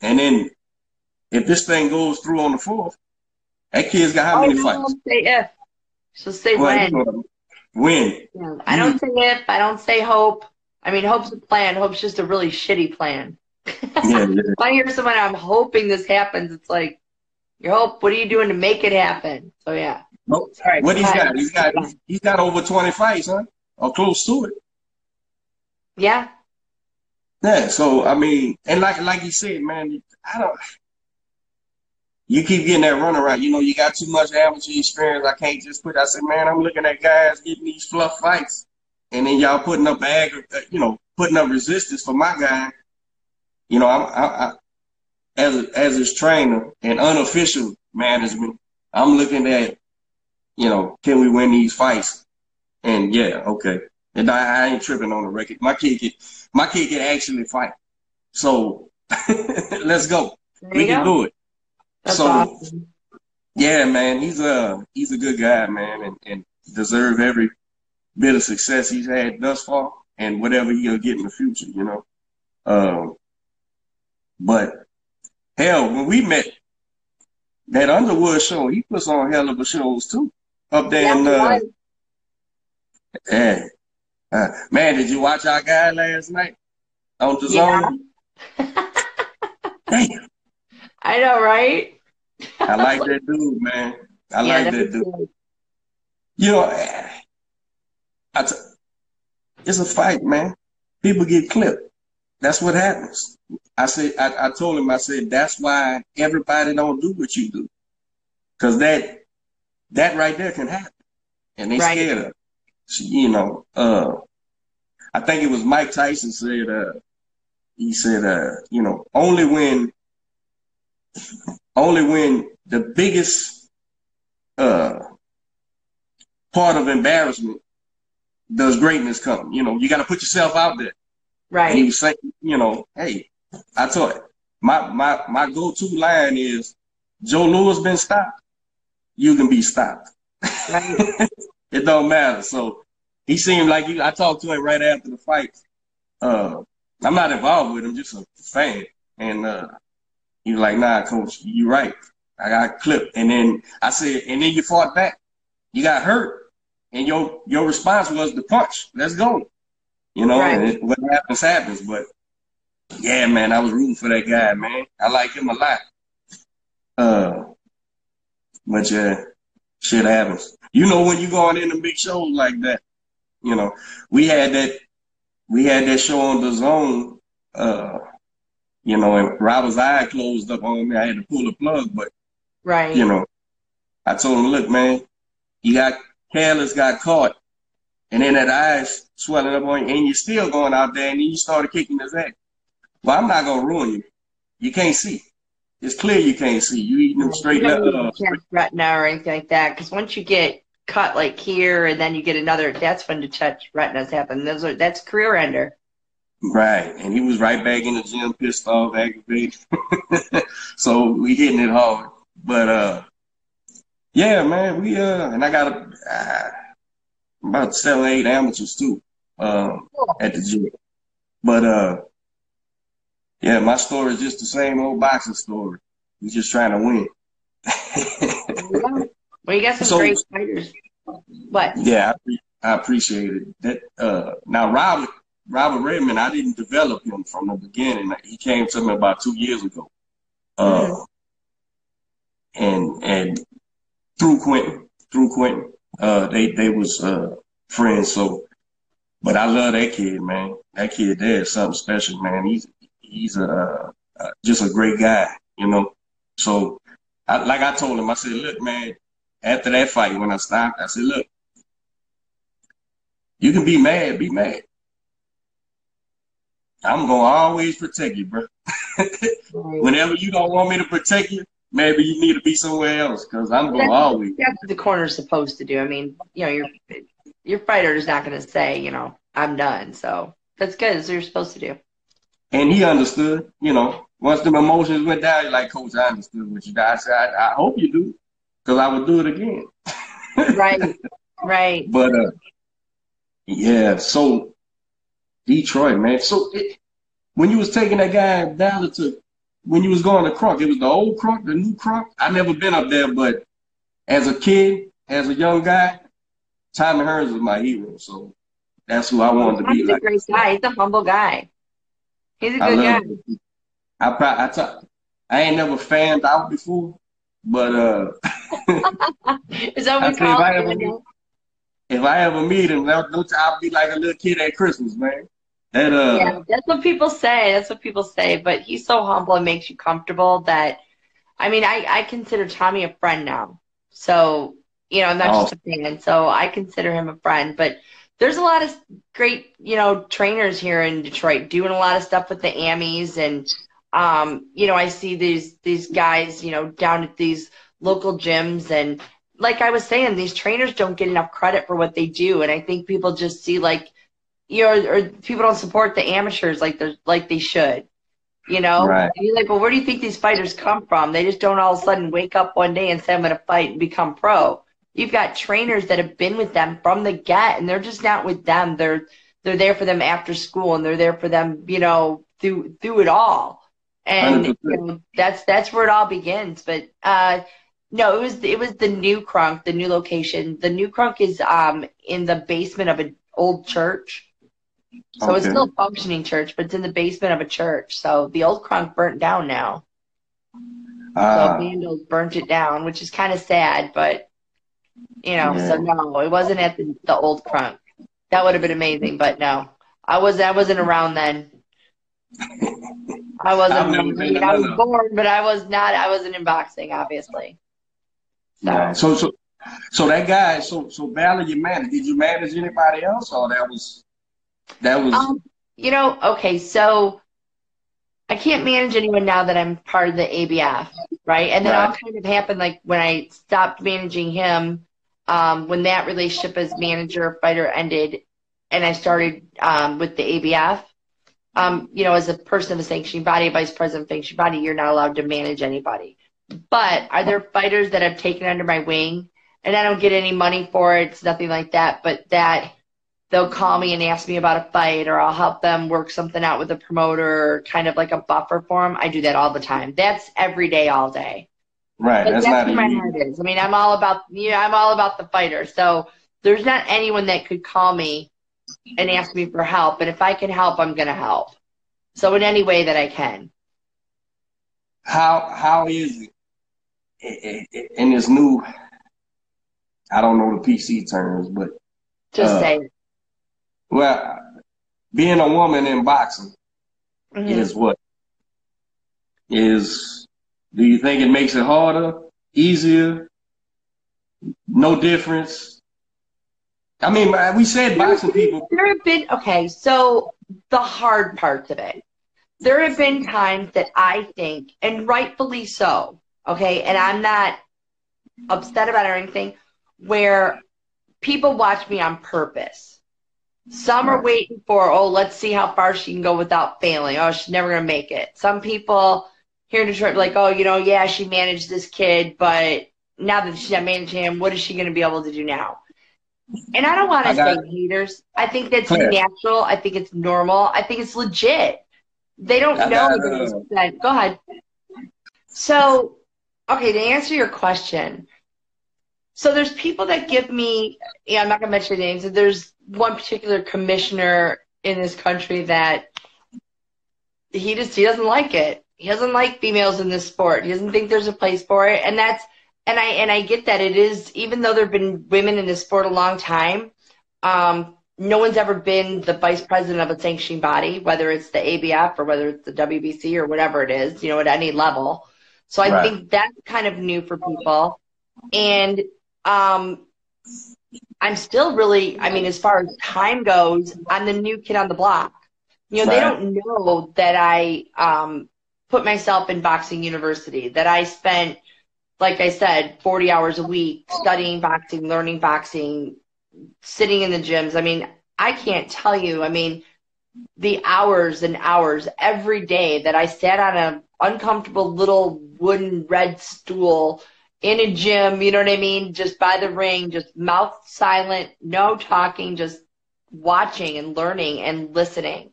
and then if this thing goes through on the fourth, that kid's got how many oh, fights? Say if, so say well, when. When? Yeah, I don't say if. I don't say hope. I mean, hope's a plan. Hope's just a really shitty plan yeah, yeah. I hear someone, I'm hoping this happens. It's like, your hope. What are you doing to make it happen? So yeah. Sorry, what he's got? He's got he's got over twenty fights, huh? Or close to it. Yeah. Yeah. So I mean, and like like you said, man, I don't. You keep getting that runaround. You know, you got too much amateur experience. I can't just put. I said, man, I'm looking at guys getting these fluff fights, and then y'all putting up ag, uh, you know, putting up resistance for my guy you know, I'm, I, As as his trainer and unofficial management, I'm looking at, you know, can we win these fights? And yeah, okay. And I, I ain't tripping on the record. My kid can, my kid can actually fight. So let's go. we can do it. That's so awesome. yeah, man, he's a he's a good guy, man, and, and deserve every bit of success he's had thus far and whatever he'll get in the future, you know. Um, but hell, when we met, that Underwood show, he puts on hell of a shows too. Up there in uh, yeah. Uh, man, did you watch our guy last night on the yeah. zone? Damn. I know, right? I like that dude, man. I yeah, like that dude. You know, I t- it's a fight, man. People get clipped. That's what happens. I said, I, I told him, I said, that's why everybody don't do what you do. Cause that, that right there can happen. And they right. scared of, you know, uh, I think it was Mike Tyson said, uh, he said, uh, you know, only when, only when the biggest, uh, part of embarrassment does greatness come. You know, you got to put yourself out there. Right. And he was saying, you know, hey, I told my my my go to line is Joe Louis been stopped, you can be stopped. Right. it don't matter. So he seemed like he, I talked to him right after the fight. Uh, I'm not involved with him, just a fan. And uh, he was like, "Nah, coach, you're right. I got clipped." And then I said, "And then you fought back." you got hurt, and your your response was the punch. Let's go. You know, Right. it, what happens happens. But yeah, man, I was rooting for that guy, man. I like him a lot. Uh, but yeah, shit happens. You know, when you going into big shows like that, you know, we had that, we had that show on the zone. Uh, you know, and Robert's eye closed up on me. I had to pull the plug, but Right. you know, I told him, look, man, you got careless, got caught, and then that eyes swelling up on you, and you're still going out there, and then you started kicking his ass. Well, I'm not gonna ruin you. You can't see. It's clear you can't see. You eating them straight up. don't Uh, need to catch retina or anything like that. Because once you get cut like here and then you get another, that's when the touch retinas happen. Those are that's career ender. right, and he was right back in the gym, pissed off, aggravated. so we hitting it hard. But uh, yeah, man, we uh, and I got a, uh, about seven, eight amateurs too. Um, at the gym. But uh yeah, my story is just the same old boxing story. We're just trying to win. Yeah. Well, you got some So- great fighters. What? yeah, I, I appreciate it. That uh now Robert Robert Redmond, I didn't develop him from the beginning. He came to me about two years ago. Uh and and through Quentin, through Quentin. Uh they they was uh friends, so but I love that kid, man. That kid there is something special, man. He's he's a uh, just a great guy, you know. So, I, like I told him, I said, look, man. After that fight, when I stopped, I said, look, you can be mad, be mad. I'm gonna always protect you, bro. Whenever you don't want me to protect you, maybe you need to be somewhere else, cause I'm gonna always. That's what the corner's supposed to do. I mean, you know, your your fighter is not going to say, you know, I'm done. So that's good. That's what you're supposed to do. And he understood, you know. Once the emotions went down, like, Coach, I understood what you did. I said, I, I hope you do, because I would do it again. Right. right. But uh, yeah, so Detroit, man. So it, when you was taking that guy down to when you was going to Kronk, it was the old Kronk, the new Kronk. I never been up there, but as a kid, as a young guy, Tommy Hearns was my hero. So that's who I wanted to be He's a like. great guy. He's a humble guy. He's a I good guy. it. I probably I, ain't never fanned out before, but uh, Is that what I call I ever meet- if I ever meet him, no, I'll be like a little kid at Christmas, man. Uh, Yeah, that's what people say. That's what people say. But he's so humble and makes you comfortable that, I mean, I, I consider Tommy a friend now. So, you know, I'm not just a fan. So I consider him a friend. But there's a lot of great, you know, trainers here in Detroit doing a lot of stuff with the Amis. And, um, you know, I see these, these guys, you know, down at these local gyms. And like I was saying, these trainers don't get enough credit for what they do. And I think people just see like, you know, or people don't support the amateurs like they like they should. You know, Right. You're like, well, where do you think these fighters come from? They just don't all of a sudden wake up one day and say, I'm going to fight and become pro. You've got trainers that have been with them from the get, and they're just not with them. They're they're there for them after school, and they're there for them, you know, through through it all. And you know, that's that's where it all begins. But uh, no, it was it was the new Kronk, the new location. The new Kronk is um in the basement of an old church. So it's still a functioning church, but it's in the basement of a church. So the old Kronk burnt down now. So uh, vandals burnt it down, which is kind of sad, but you know, so no, it wasn't at the, the old Kronk. That would have been amazing, but no, I was I wasn't around then. I wasn't. I, mean, I was born, but I was not. I wasn't in boxing, obviously. So Right. So so so that guy, so so Ballard, you managed. Did you manage anybody else, or that was that was Um, you know, okay, so I can't manage anyone now that I'm part of the ABF, right? And then all Right. kind of happened like when I stopped managing him, um, when that relationship as manager fighter ended, and I started um, with the ABF. Um, you know, as a person of a sanctioning body, vice president of sanctioning body, you're not allowed to manage anybody. But are there fighters that I've taken under my wing, and I don't get any money for it? It's nothing like that, but that they'll call me and ask me about a fight or I'll help them work something out with a promoter kind of like a buffer for them. I do that all the time. That's every day, all day. Right. Like, that's, that's not where my heart is. I mean, I'm all about yeah, I'm all about the fighter. So there's not anyone that could call me and ask me for help. And if I can help, I'm gonna help. So in any way that I can. How how is it in this new? I don't know the PC terms, but Just Uh, say it. Well, being a woman in boxing Mhm. is what is. Do you think it makes it harder, easier, no difference? I mean, we said boxing people. There have been okay, so the hard parts of it. There have been times that I think, and rightfully so, okay, and I'm not upset about it or anything, where people watch me on purpose. Some are waiting for, oh, let's see how far she can go without failing. Oh, she's never gonna make it. Some people here in Detroit are like, oh, you know, yeah, she managed this kid, but now that she's not managing him, what is she gonna be able to do now? And I don't want to say haters. I think that's Clare. natural. I think it's normal. I think it's legit. They don't I know got, that it's said. Go ahead. So, okay, to answer your question, so there's people that give me, yeah, I'm not gonna mention names. There's one particular commissioner in this country that he just he doesn't like it. He doesn't like females in this sport. He doesn't think there's a place for it, and that's and I and I get that it is even though there've been women in this sport a long time. Um, no one's ever been the vice president of a sanctioning body, whether it's the ABF or whether it's the WBC or whatever it is, you know, at any level. So I Right. think that's kind of new for people. And um, I'm still really, I mean, as far as time goes, I'm the new kid on the block. You know, they don't know that I um, put myself in boxing university, that I spent, like I said, 40 hours a week studying boxing, learning boxing, sitting in the gyms. I mean, I can't tell you, I mean, the hours and hours every day that I sat on a uncomfortable little wooden red stool in a gym, you know what I mean? Just by the ring, just mouth silent, no talking, just watching and learning and listening.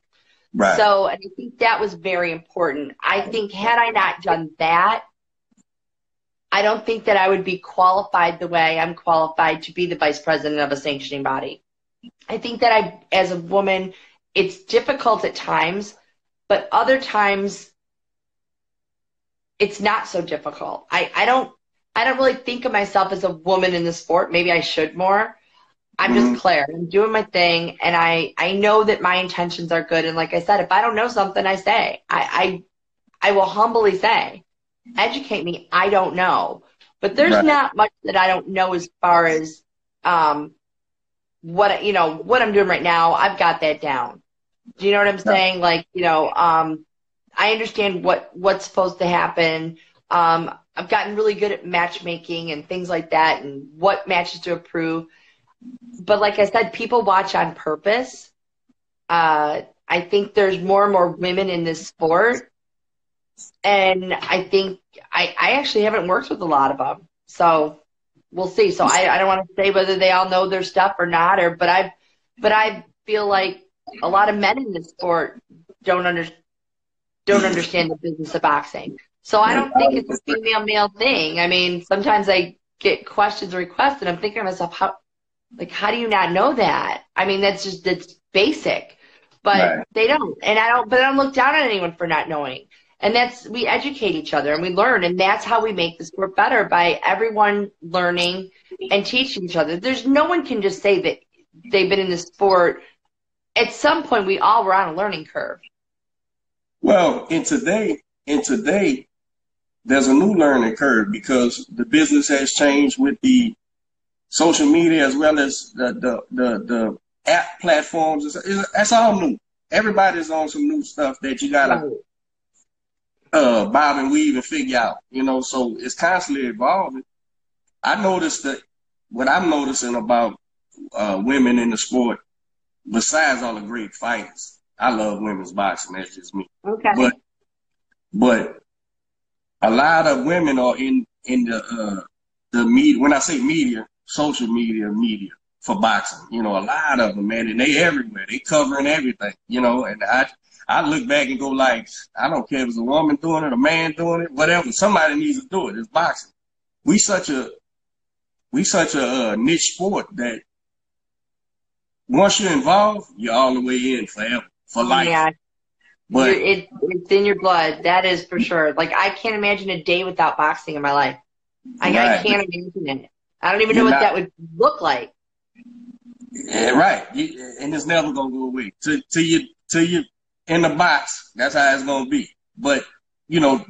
Right. So, and I think that was very important. I think had I not done that, I don't think that I would be qualified the way I'm qualified to be the vice president of a sanctioning body. I think that I, as a woman, it's difficult at times, but other times it's not so difficult. I, I don't, I don't really think of myself as a woman in the sport. Maybe I should more. I'm Mhm. just Clare. I'm doing my thing, and I I know that my intentions are good. And like I said, if I don't know something, I say I I, I will humbly say, educate me. I don't know, but there's Right. not much that I don't know as far as um what you know what I'm doing right now. I've got that down. Do you know what I'm saying? Like you know, um, I understand what what's supposed to happen. Um, I've gotten really good at matchmaking and things like that, and what matches to approve. But like I said, people watch on purpose. Uh, I think there's more and more women in this sport, and I think I, I actually haven't worked with a lot of them, so we'll see. So I, I don't want to say whether they all know their stuff or not, or but I, but I feel like a lot of men in this sport don't under, don't understand the business of boxing. So I don't think it's a female male thing. I mean, sometimes I get questions or requests, and I'm thinking to myself, how, like, how do you not know that? I mean, that's just that's basic, but Right. they don't, and I don't. But I don't look down on anyone for not knowing. And that's we educate each other and we learn, and that's how we make the sport better by everyone learning and teaching each other. There's no one can just say that they've been in the sport. At some point, we all were on a learning curve. Well, in today, in today, there's a new learning curve because the business has changed with the social media as well as the the the, the app platforms. It's, it's, that's all new. Everybody's on some new stuff that you gotta uh, bob and weave and figure out. You know, so it's constantly evolving. I noticed that what I'm noticing about uh, women in the sport, besides all the great fighters, I love women's boxing. That's just me. Okay. But but a lot of women are in in the uh, the media. When I say media, social media, media for boxing. You know, a lot of them, man, and they everywhere. They covering everything. You know, and I I look back and go like, I don't care if it's a woman doing it, a man doing it, whatever. Somebody needs to do it. It's boxing. we such a we such a uh, niche sport that once you're involved, you're all the way in forever for life. Yeah, But it, it's in your blood. That is for sure. Like I can't imagine a day without boxing in my life. I, I can't imagine it. I don't even know what not- that would look like. yeah, right, You- and it's never gonna go away. Till till you till you in the box, that's how it's gonna be. But you know,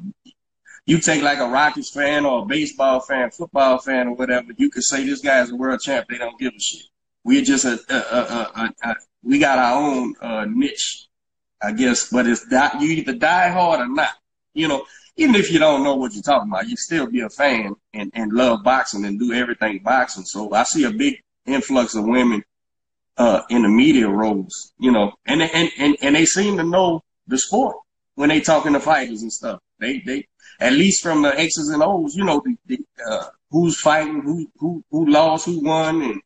you take like a Rockies fan or a baseball fan, football fan, or whatever. You could say this guy's a world champ. They don't give a shit. We're just a, a, a, a, a, a we got our own uh, niche, I guess. But it's die, you either die hard or not. You know, even if you don't know what you're talking about, you still be a fan and, and love boxing and do everything boxing. So I see a big influx of women uh, in the media roles, you know, and, and, and, and they seem to know the sport when they talking to fighters and stuff. They, they, at least from the X's and O's, you know, the, the, uh, who's fighting, who, who, who lost, who won. And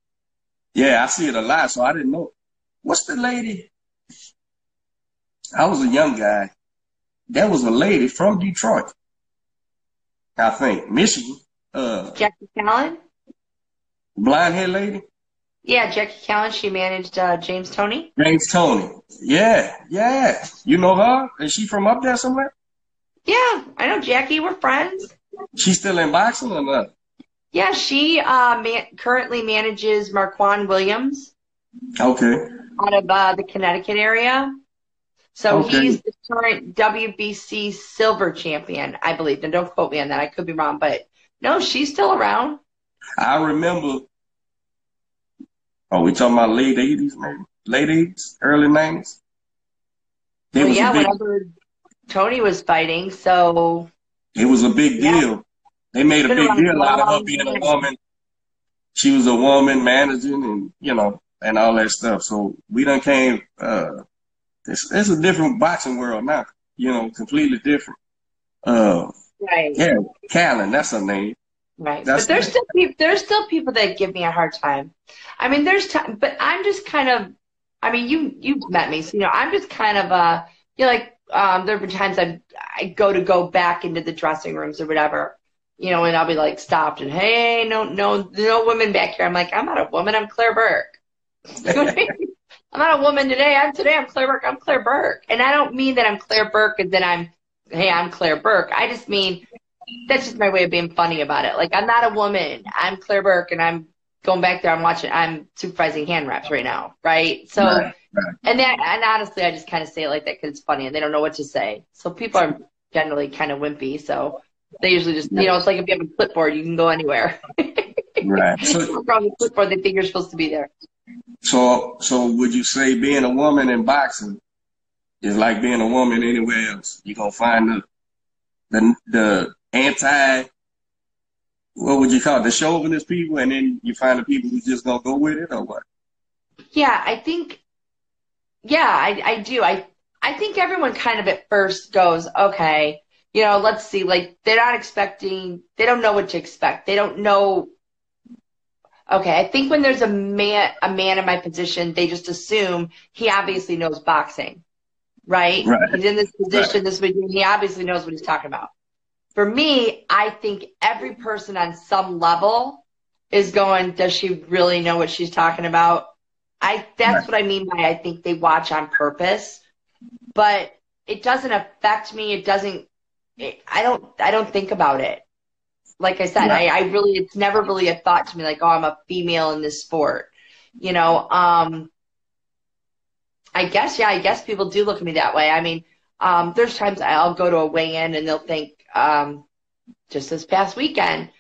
yeah, I see it a lot. So I didn't know. What's the lady? I was a young guy. That was a lady from Detroit. I think Michigan, uh, Jackie Kallen? blind head lady. Yeah, Jackie Kallen. She managed uh, James Toney. James Toney. Yeah, yeah. You know her? Is she from up there somewhere? Yeah, I know Jackie. We're friends. She's still in boxing or not? Yeah, she uh, man- currently manages Marquand Williams Okay. out of uh, the Connecticut area. So Okay. he's the current WBC silver champion, I believe. And don't quote me on that. I could be wrong, but no, she's still around. I remember. Oh, we talking about late eighties, maybe late eighties, early nineties. Well, was yeah, big. whenever Toney was fighting. So It was a big Yeah. deal. They made a big deal out of her being a woman. She was a woman managing, and you know, and all that stuff. So we done came. Uh, it's it's a different boxing world now. You know, completely different. Uh, right, yeah, Kallen, that's her name. right. That's but there's still people. There's still people that give me a hard time. I mean, there's time, but I'm just kind of. I mean, you you've met me, so you know, I'm just kind of uh, you know, like um, there have been times I I go to go back into the dressing rooms or whatever, you know, and I'll be like stopped and hey, no, no, no women back here. I'm like, I'm not a woman. I'm Clare Burke. You know what I mean? I'm not a woman today. I'm today. I'm Clare Burke. I'm Clare Burke, and I don't mean that I'm Clare Burke and then I'm, hey, I'm Clare Burke. I just mean that's just my way of being funny about it. Like I'm not a woman. I'm Clare Burke, and I'm going back there. I'm watching. I'm supervising hand wraps right now, right? So, Right, right. and that, and honestly, I just kind of say it like that because it's funny, and they don't know what to say. So people are generally kind of wimpy. So they usually just, you know, it's like if you have a clipboard, you can go anywhere. Right. So, on the clipboard, they think you're supposed to be there. So, so would you say being a woman in boxing is like being a woman anywhere else? You gonna find the the the anti what would you call it? The chauvinist people, and then you find the people who just gonna go with it, or what? Yeah, I think. Yeah, I I do. I I think everyone kind of at first goes, okay, you know, let's see. Like they're not expecting. They don't know what to expect. They don't know. Okay, I think when there's a man a man in my position, they just assume he obviously knows boxing, right? Right. He's in this position, this position. He obviously knows what he's talking about. For me, I think every person on some level is going, does she really know what she's talking about? I that's what I mean by I think they watch on purpose, but it doesn't affect me. It doesn't. It, I don't. I don't think about it. Like I said, I, I really. It's never really a thought to me. Like, oh, I'm a female in this sport. You know. Um. I guess yeah. I guess people do look at me that way. I mean, um, there's times I'll go to a weigh-in and they'll think, um, just this past weekend,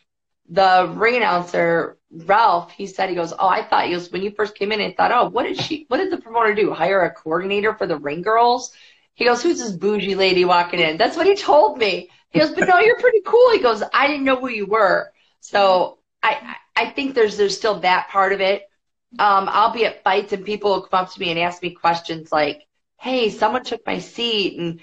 the ring announcer Ralph, he said he goes, oh, I thought he was when you first came in. I thought, oh, what did she? What did the promoter do? Hire a coordinator for the ring girls? He goes, who's this bougie lady walking in? That's what he told me. He goes, but no, you're pretty cool. He goes, I didn't know who you were. So I I think there's there's still that part of it. Um, I'll be at fights and people will come up to me and ask me questions like, hey, someone took my seat and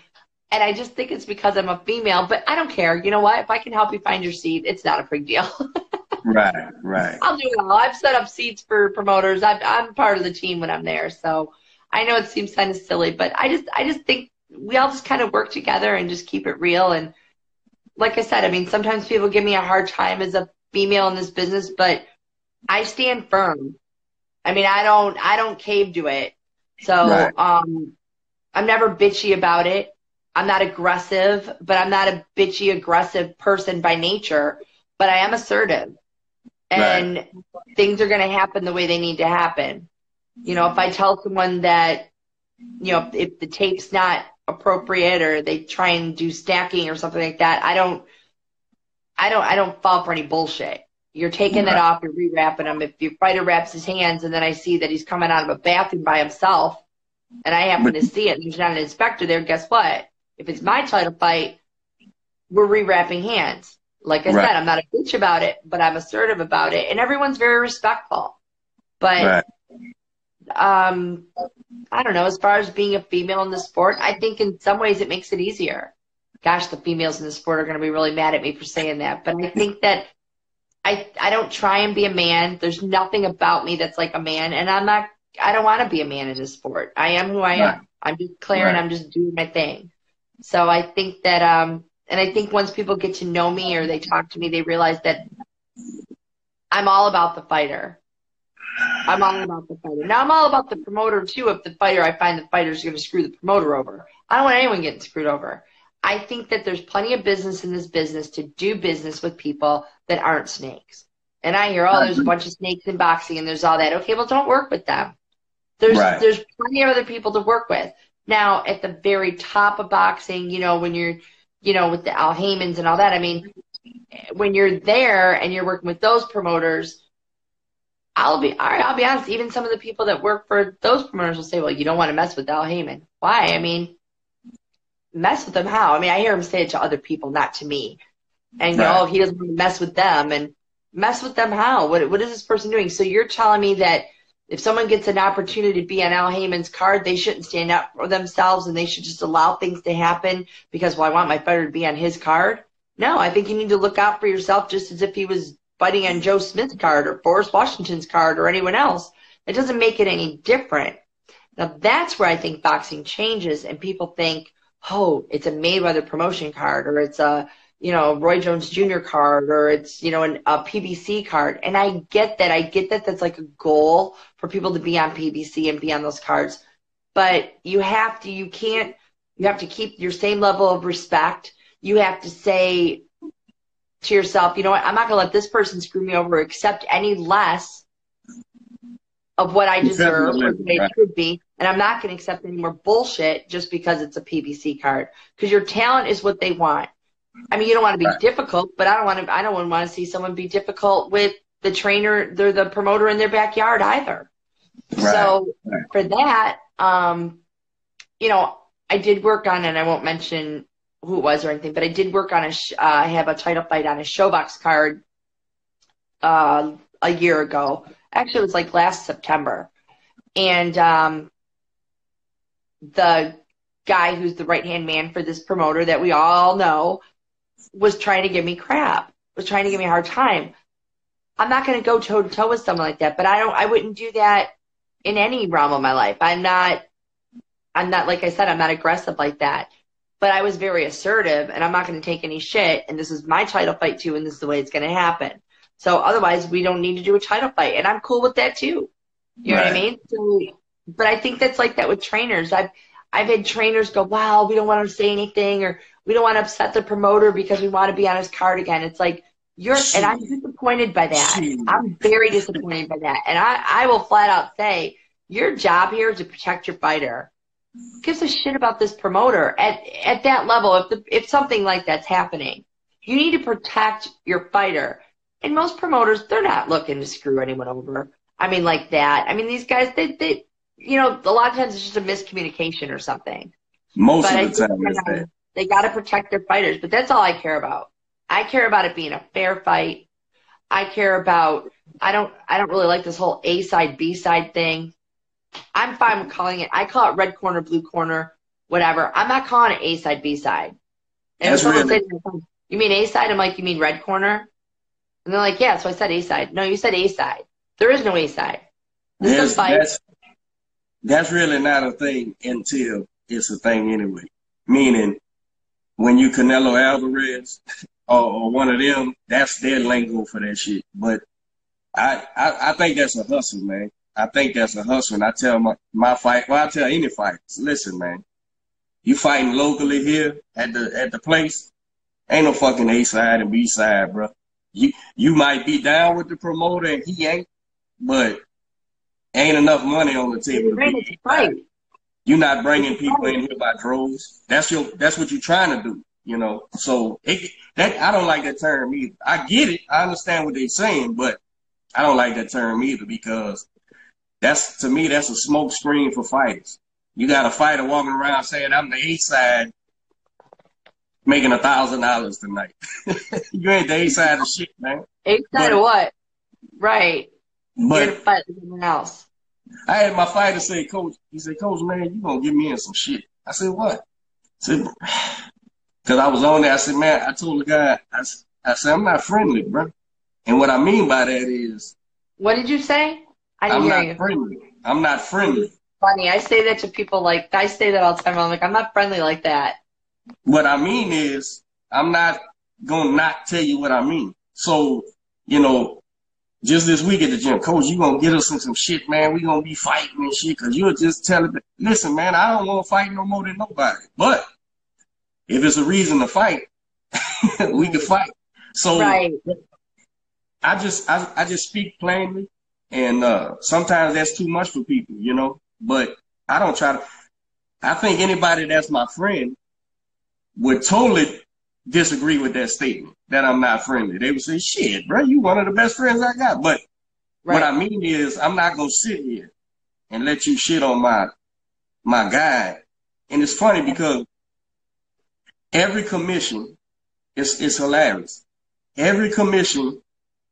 and I just think it's because I'm a female, but I don't care. You know what? If I can help you find your seat, it's not a big deal. Right, right. I'll do it all. I've set up seats for promoters. I'm, I'm part of the team when I'm there. So I know it seems kind of silly, but I just, I just think we all just kind of work together and just keep it real. And like I said, I mean, sometimes people give me a hard time as a female in this business, but I stand firm. I mean, I don't, I don't cave to it. So, Right. um, I'm never bitchy about it. I'm not aggressive, but I'm not a bitchy, aggressive person by nature, but I am assertive. And things are going to happen the way they need to happen. You know, if I tell someone that, you know, if the tape's not appropriate or they try and do stacking or something like that, I don't, I don't, I don't fall for any bullshit. You're taking that off, you're rewrapping them. If your fighter wraps his hands and then I see that he's coming out of a bathroom by himself and I happen to see it and there's not an inspector there, guess what? If it's my title fight, we're rewrapping hands. Like I Right. said, I'm not a bitch about it, but I'm assertive about it and everyone's very respectful. But Right. Um, I don't know. As far as being a female in the sport, I think in some ways it makes it easier. Gosh, the females in the sport are going to be really mad at me for saying that, but I think that I I don't try and be a man. There's nothing about me that's like a man, and I'm not. I don't want to be a man in this sport. I am who I am. Right. I'm just Clare, and I'm just doing my thing. So I think that um, and I think once people get to know me or they talk to me, they realize that I'm all about the fighter. I'm all about the fighter. Now I'm all about the promoter too. If the fighter, I find the fighter's going to screw the promoter over. I don't want anyone getting screwed over. I think that there's plenty of business in this business to do business with people that aren't snakes. And I hear, oh, there's a bunch of snakes in boxing and there's all that. Okay, well, don't work with them. There's Right. there's plenty of other people to work with. Now, at the very top of boxing, you know, when you're, you know, with the Al Haymons and all that, I mean, when you're there and you're working with those promoters, I'll be all right, I'll be honest, even some of the people that work for those promoters will say, Well, you don't want to mess with Al Haymon. Why? I mean, mess with them how? I mean, I hear him say it to other people, not to me. And Right. oh, he doesn't want to mess with them and mess with them how? What what is this person doing? So you're telling me that if someone gets an opportunity to be on Al Haymon's card, they shouldn't stand up for themselves and they should just allow things to happen because well, I want my fighter to be on his card. No, I think you need to look out for yourself just as if he was fighting on Joe Smith's card or Forrest Washington's card or anyone else. It doesn't make it any different. Now that's where I think boxing changes and people think, oh, it's a Mayweather promotion card or it's a, you know, Roy Jones Jr. card or it's, you know, an, a PBC card. And I get that. I get that that's like a goal for people to be on PBC and be on those cards. But you have to, you can't, you have to keep your same level of respect. You have to say to yourself, you know what, I'm not going to let this person screw me over accept any less of what I deserve or Definitely, what it right. should be. And I'm not going to accept any more bullshit just because it's a PBC card. Because your talent is what they want. I mean, you don't want to be Right. difficult, but I don't want to. I don't want to see someone be difficult with the trainer, they're the promoter in their backyard either. Right. So Right. for that, um, you know, I did work on, and I won't mention who it was or anything, but I did work on a. Sh- uh, I have a title fight on a ShoBox card uh, a year ago. Actually, it was like last September, and um, the guy who's the right hand man for this promoter that we all know was trying to give me crap, was trying to give me a hard time. I'm not going to go toe to toe with someone like that, but I don't, I wouldn't do that in any realm of my life. I'm not, I'm not, like I said, I'm not aggressive like that, but I was very assertive and I'm not going to take any shit. And this is my title fight too. And this is the way it's going to happen. So otherwise we don't need to do a title fight and I'm cool with that too. You know what I mean? So, but I think that's like that with trainers. I've, I've had trainers go, wow, we don't want to say anything or we don't want to upset the promoter because we want to be on his card again. It's like, you're, and I'm disappointed by that. I'm very disappointed by that. And I, I will flat out say, your job here is to protect your fighter. Gives a shit about this promoter at, at that level. If the, if something like that's happening, you need to protect your fighter. And most promoters, they're not looking to screw anyone over. I mean, like that. I mean, these guys, they, they, you know, a lot of times it's just a miscommunication or something. Most But of the time, that. they got to protect their fighters, but that's all I care about. I care about it being a fair fight. I care about. I don't. I don't really like this whole A side B side thing. I'm fine with calling it. I call it red corner, blue corner, whatever. I'm not calling it A side B side. And That's someone "You mean A side?" I'm like, "You mean red corner?" And they're like, "Yeah." So I said A side. No, you said A side. There is no A side. This that's, that's really not a thing until it's a thing anyway. Meaning, when you Canelo Alvarez, or, or one of them, that's their lingo for that shit. But I, I, I think that's a hustle, man. I think that's a hustle. And I tell my, my fight, well, I tell any fighters, listen, man, you fighting locally here at the at the place, ain't no fucking A side and B side, bro. You you might be down with the promoter and he ain't, but ain't enough money on the table. To be right. You're not bringing people in here by droves. That's your that's what you're trying to do, you know. So it, that I don't like that term either. I get it. I understand what they're saying, but I don't like that term either because that's to me that's a smoke screen for fighters. You got a fighter walking around saying I'm the A side, making a thousand dollars tonight. you ain't the A side of shit, man. A side of what? Right. But You're fight someone else. I had my fighter say, Coach, he said, Coach, man, you gonna get me in some shit. I said, what? I said, because I was on there. I said, man, I told the guy, I, I said, I'm not friendly, bro. And what I mean by that is, What did you say? I didn't I'm hear not you. friendly. I'm not friendly. Funny. I say that to people like I say that all the time. I'm like, I'm not friendly like that. What I mean is, I'm not gonna not tell you what I mean. So, you know, just this week at the gym, coach, you gonna get us in some shit, man. We gonna be fighting and shit, cause you're just telling me, listen, man, I don't want to fight no more than nobody. But if it's a reason to fight, we can fight. So Right. I just I, I just speak plainly, and uh, sometimes that's too much for people, you know. But I don't try to. I think anybody that's my friend would totally disagree with that statement that I'm not friendly. They would say, "Shit, bro, you one of the best friends I got." But what I mean is, I'm not gonna sit here and let you shit on my my guy. And it's funny because every commission is is hilarious. Every commission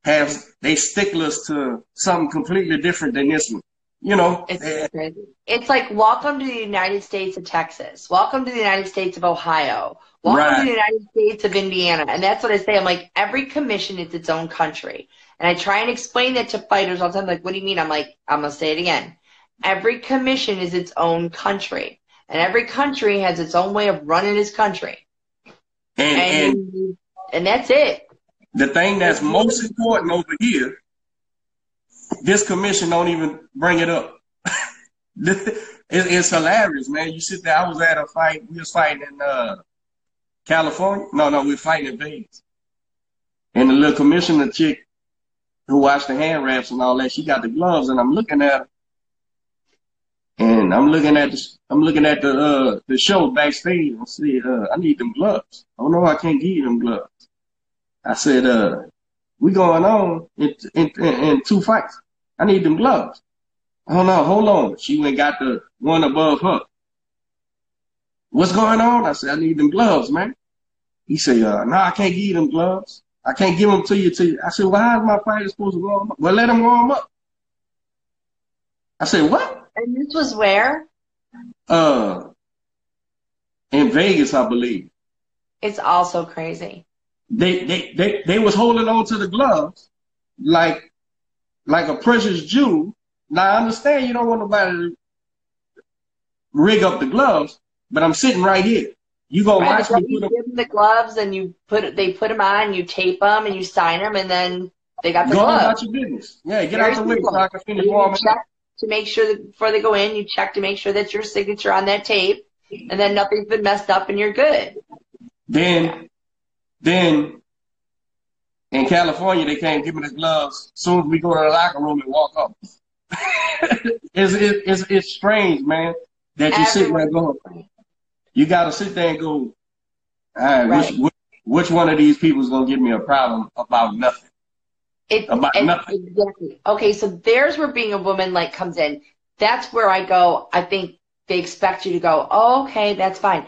has they sticklers to something completely different than this one. You know, It's crazy. It's like welcome to the United States of Texas. Welcome to the United States of Ohio. Welcome Right. to the United States of Indiana. And that's what I say. I'm like, every commission is its own country. And I try and explain that to fighters all the time. Like, what do you mean? I'm like, I'm gonna say it again. Every commission is its own country. And every country has its own way of running its country. and and And and that's it. The thing that's most important over here, this commission don't even bring it up. it, it's hilarious, man. You sit there. I was at a fight. We was fighting in uh, California. No, no, we were fighting in Vegas. And the little commissioner chick who watched the hand wraps and all that, she got the gloves, and I'm looking at her, and I'm looking at the I'm looking at the uh the show backstage. and said, uh, I need them gloves. Oh no, I can't give you them gloves. I said, uh, we going on in, in, in, two fights. I need them gloves. Oh no, hold on. She went got the one above her. What's going on? I said, I need them gloves, man. He said, uh, no, I can't give you them gloves. I can't give them to you till you. I said, well, how's my fighter supposed to warm up? Well, let him warm up. I said, what? And this was where? Uh, in Vegas, I believe. It's also crazy. They, they, they, they was holding on to the gloves like, like a precious jewel. Now I understand you don't want nobody to rig up the gloves, but I'm sitting right here. You gonna Right, watch me you them. give them the gloves and you put they put them on, you tape them and you sign them, and then they got the Go gloves. about your business. Yeah, get Very out the way so I can finish warming up. to make sure that before they go in, you check to make sure that your signature on that tape, and then nothing's been messed up and you're good. Then, then in California, they can't give me the gloves as soon as we go to the locker room and walk up. it's, it, it's, it's strange, man, that you sit there and go, you got to sit there and go, all right, Right. which, which, which one of these people is going to give me a problem about nothing? It, About it- nothing. Exactly. Okay, so there's where being a woman like comes in. That's where I go. I think they expect you to go. Oh, okay, that's fine.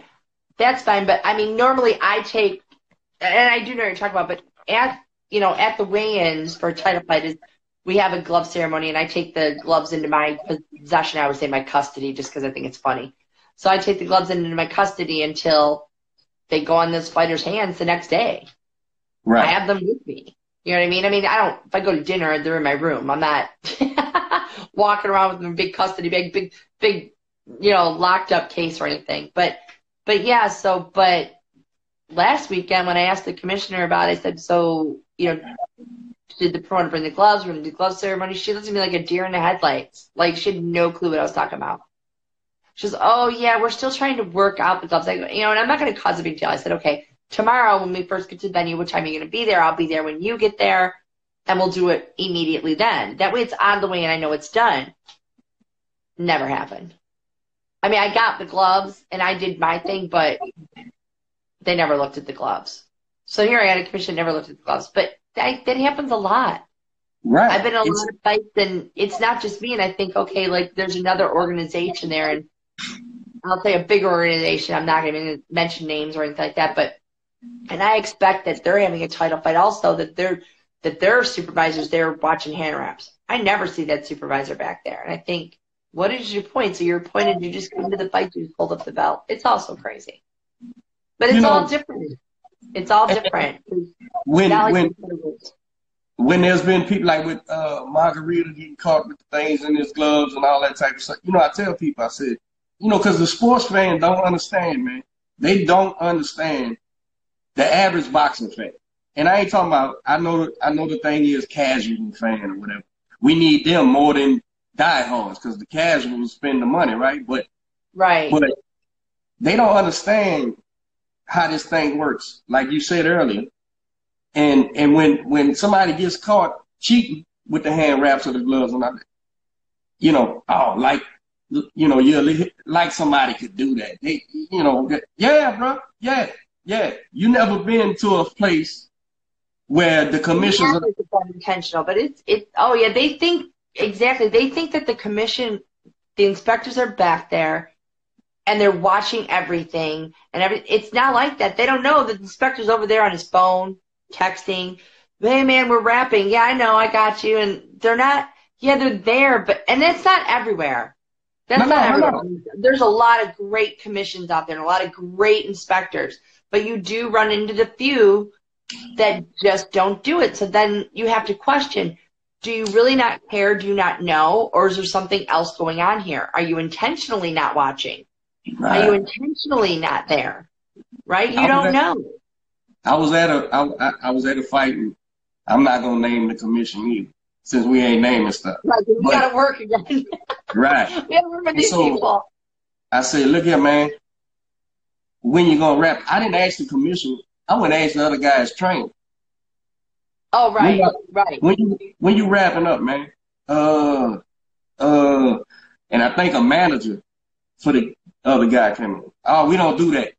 That's fine. But I mean, normally I take, and I do know what you're talking about. But at you know at the weigh-ins for a title fight is we have a glove ceremony, and I take the gloves into my possession. I would say my custody, just because I think it's funny. So I take the gloves into my custody until they go on this fighter's hands the next day. Right. I have them with me. You know what I mean? I mean, I don't. If I go to dinner, they're in my room. I'm not walking around with them in big custody, big, big, big, you know, locked up case or anything. But, but yeah. So, but last weekend when I asked the commissioner about it, I said, so, you know, did the promoter bring the gloves? We're going to do glove ceremony. She looked at me like a deer in the headlights. Like she had no clue what I was talking about. She goes, oh yeah, we're still trying to work out the gloves. I go, you know, and I'm not going to cause a big deal. I said, okay, tomorrow when we first get to the venue, what time are you going to be there? I'll be there when you get there and we'll do it immediately then. That way it's on the way and I know it's done. Never happened. I mean, I got the gloves and I did my thing, but they never looked at the gloves. So here I had a commission never looked at the gloves, but that, that happens a lot. Right. I've been in a It's- lot of fights and it's not just me. And I think, okay, like there's another organization there and I'll say a bigger organization. I'm not going to mention names or anything like that, but, and I expect that they're having a title fight also that they're, that their supervisors there watching hand wraps. I never see that supervisor back there. And I think, what is your point? So your point is you just come to the fight, you just pulled up the belt. It's also crazy. But it's You know- all different. It's all different. when when the other ones. when there's been people like with uh, Margarito getting caught with things in his gloves and all that type of stuff. You know, I tell people, I said, you know, because the sports fan don't understand, man. They don't understand the average boxing fan. And I ain't talking about. I know. I know the thing is casual fan or whatever. We need them more than diehards because the casuals spend the money, right? But Right. but they don't understand how this thing works. Like you said earlier, and and when when somebody gets caught cheating with the hand wraps or the gloves and that, you know, oh, like you know, you like somebody could do that. They, you know, yeah, bro, yeah, yeah. You never been to a place where the commissions. Yeah, it's unintentional, but it's it. Oh yeah, they think exactly. They think that the commission, the inspectors are back there, and they're watching everything, and every. It's not like that. They don't know that the inspector's over there on his phone, texting. Hey man, we're wrapping. Yeah, I know, I got you. And they're not. Yeah, they're there, but and that's not everywhere. That's No, no, not no, everywhere. There's a lot of great commissions out there, and a lot of great inspectors, but you do run into the few that just don't do it. So then you have to question, do you really not care? Do you not know? Or is there something else going on here? Are you intentionally not watching? Are you intentionally not there? Right? You don't at- know. I was at a I, I, I was at a fight, and I'm not gonna name the commission either, since we ain't naming stuff. Like, we But- gotta work again. Right. we gotta work with these So- people. I said, look here, man. When you gonna wrap? I didn't ask the commission. I went and ask the other guy's trainer. Oh, right, Yeah. right. When you when you wrapping up, man? Uh, uh, and I think a manager for the other guy came in. Oh, we don't do that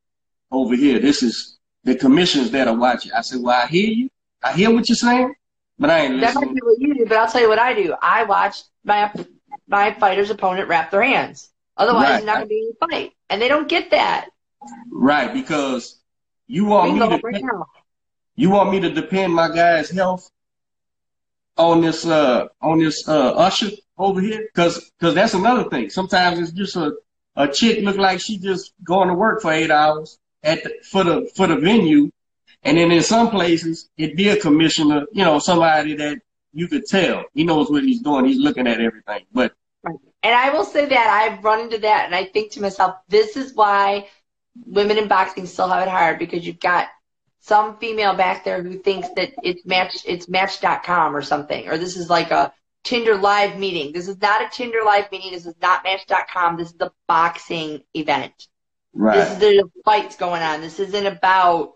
over here. This is the commissions that are watching. I said, well, I hear you. I hear what you're saying, but I ain't That might be what you do, but I'll tell you what I do. I watch my my fighter's opponent wrap their hands. Otherwise, Right. there's not gonna be any fight, and they don't get that. Right, because you want me to up right. You want me to depend my guy's health on this uh on this uh usher over here? Cause cause that's another thing. Sometimes it's just a a chick look like she just going to work for eight hours at the, for the for the venue, and then in some places it be a commissioner, you know, somebody that you could tell he knows what he's doing. He's looking at everything. But And I will say that I've run into that, and I think to myself, this is why women in boxing still have it hard because you've got some female back there who thinks that it's match it's match.com or something, or this is like a Tinder live meeting. This is not a Tinder live meeting. This is not match.com. This is the boxing event. Right. This is the fights going on. This isn't about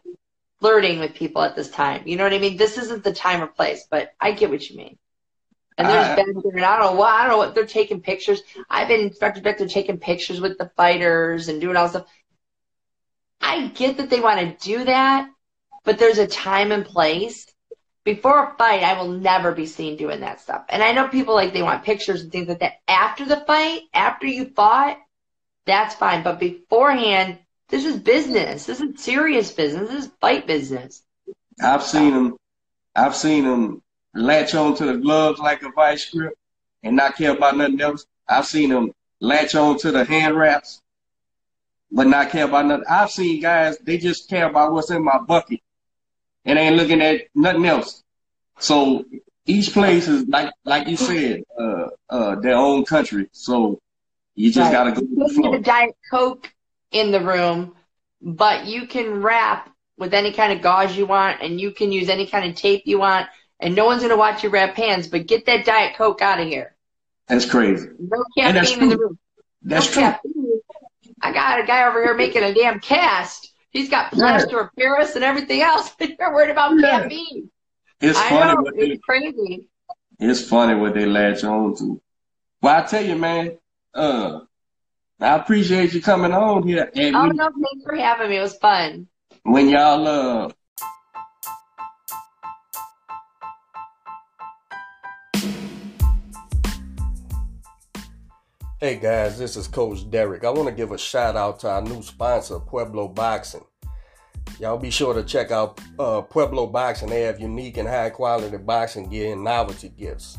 flirting with people at this time. You know what I mean? This isn't the time or place, but I get what you mean. And there's back and I don't know what I don't know what they're taking pictures. I've been inspected back there taking pictures with the fighters and doing all stuff. I get that they want to do that, but there's a time and place. Before a fight, I will never be seen doing that stuff. And I know people like they want pictures and things like that. After the fight, after you fought, that's fine. But beforehand, this is business. This is serious business. This is fight business. I've seen them. I've seen them latch on to the gloves like a vice grip and not care about nothing else. I've seen them latch on to the hand wraps, but not care about nothing. I've seen guys they just care about what's in my bucket and ain't looking at nothing else. So each place is like like you said, uh, uh, their own country. So you just Right. gotta go with You the flow. a Diet Coke in the room, but you can wrap with any kind of gauze you want, and you can use any kind of tape you want, and no one's gonna watch you wrap pans. But get that Diet Coke out of here. That's crazy. No caffeine in the room. That's no true. caffeine. I got a guy over here making a damn cast. He's got plaster of Paris and everything else. You're worried about Yeah. caffeine. It's I funny know what they it's crazy. it's funny what they latch on to. Well, I tell you, man, uh, I appreciate you coming on here. And Oh when, no, thanks for having me. It was fun. when y'all uh Hey guys, this is Coach Derek. I want to give a shout out to our new sponsor, Pueblo Boxing. Y'all be sure to check out uh, Pueblo Boxing. They have unique and high quality boxing gear and novelty gifts.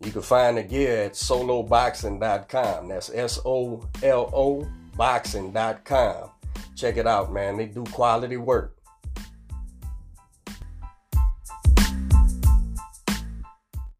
You can find the gear at soloboxing.com. That's S O L O boxing.com. Check it out, man. They do quality work.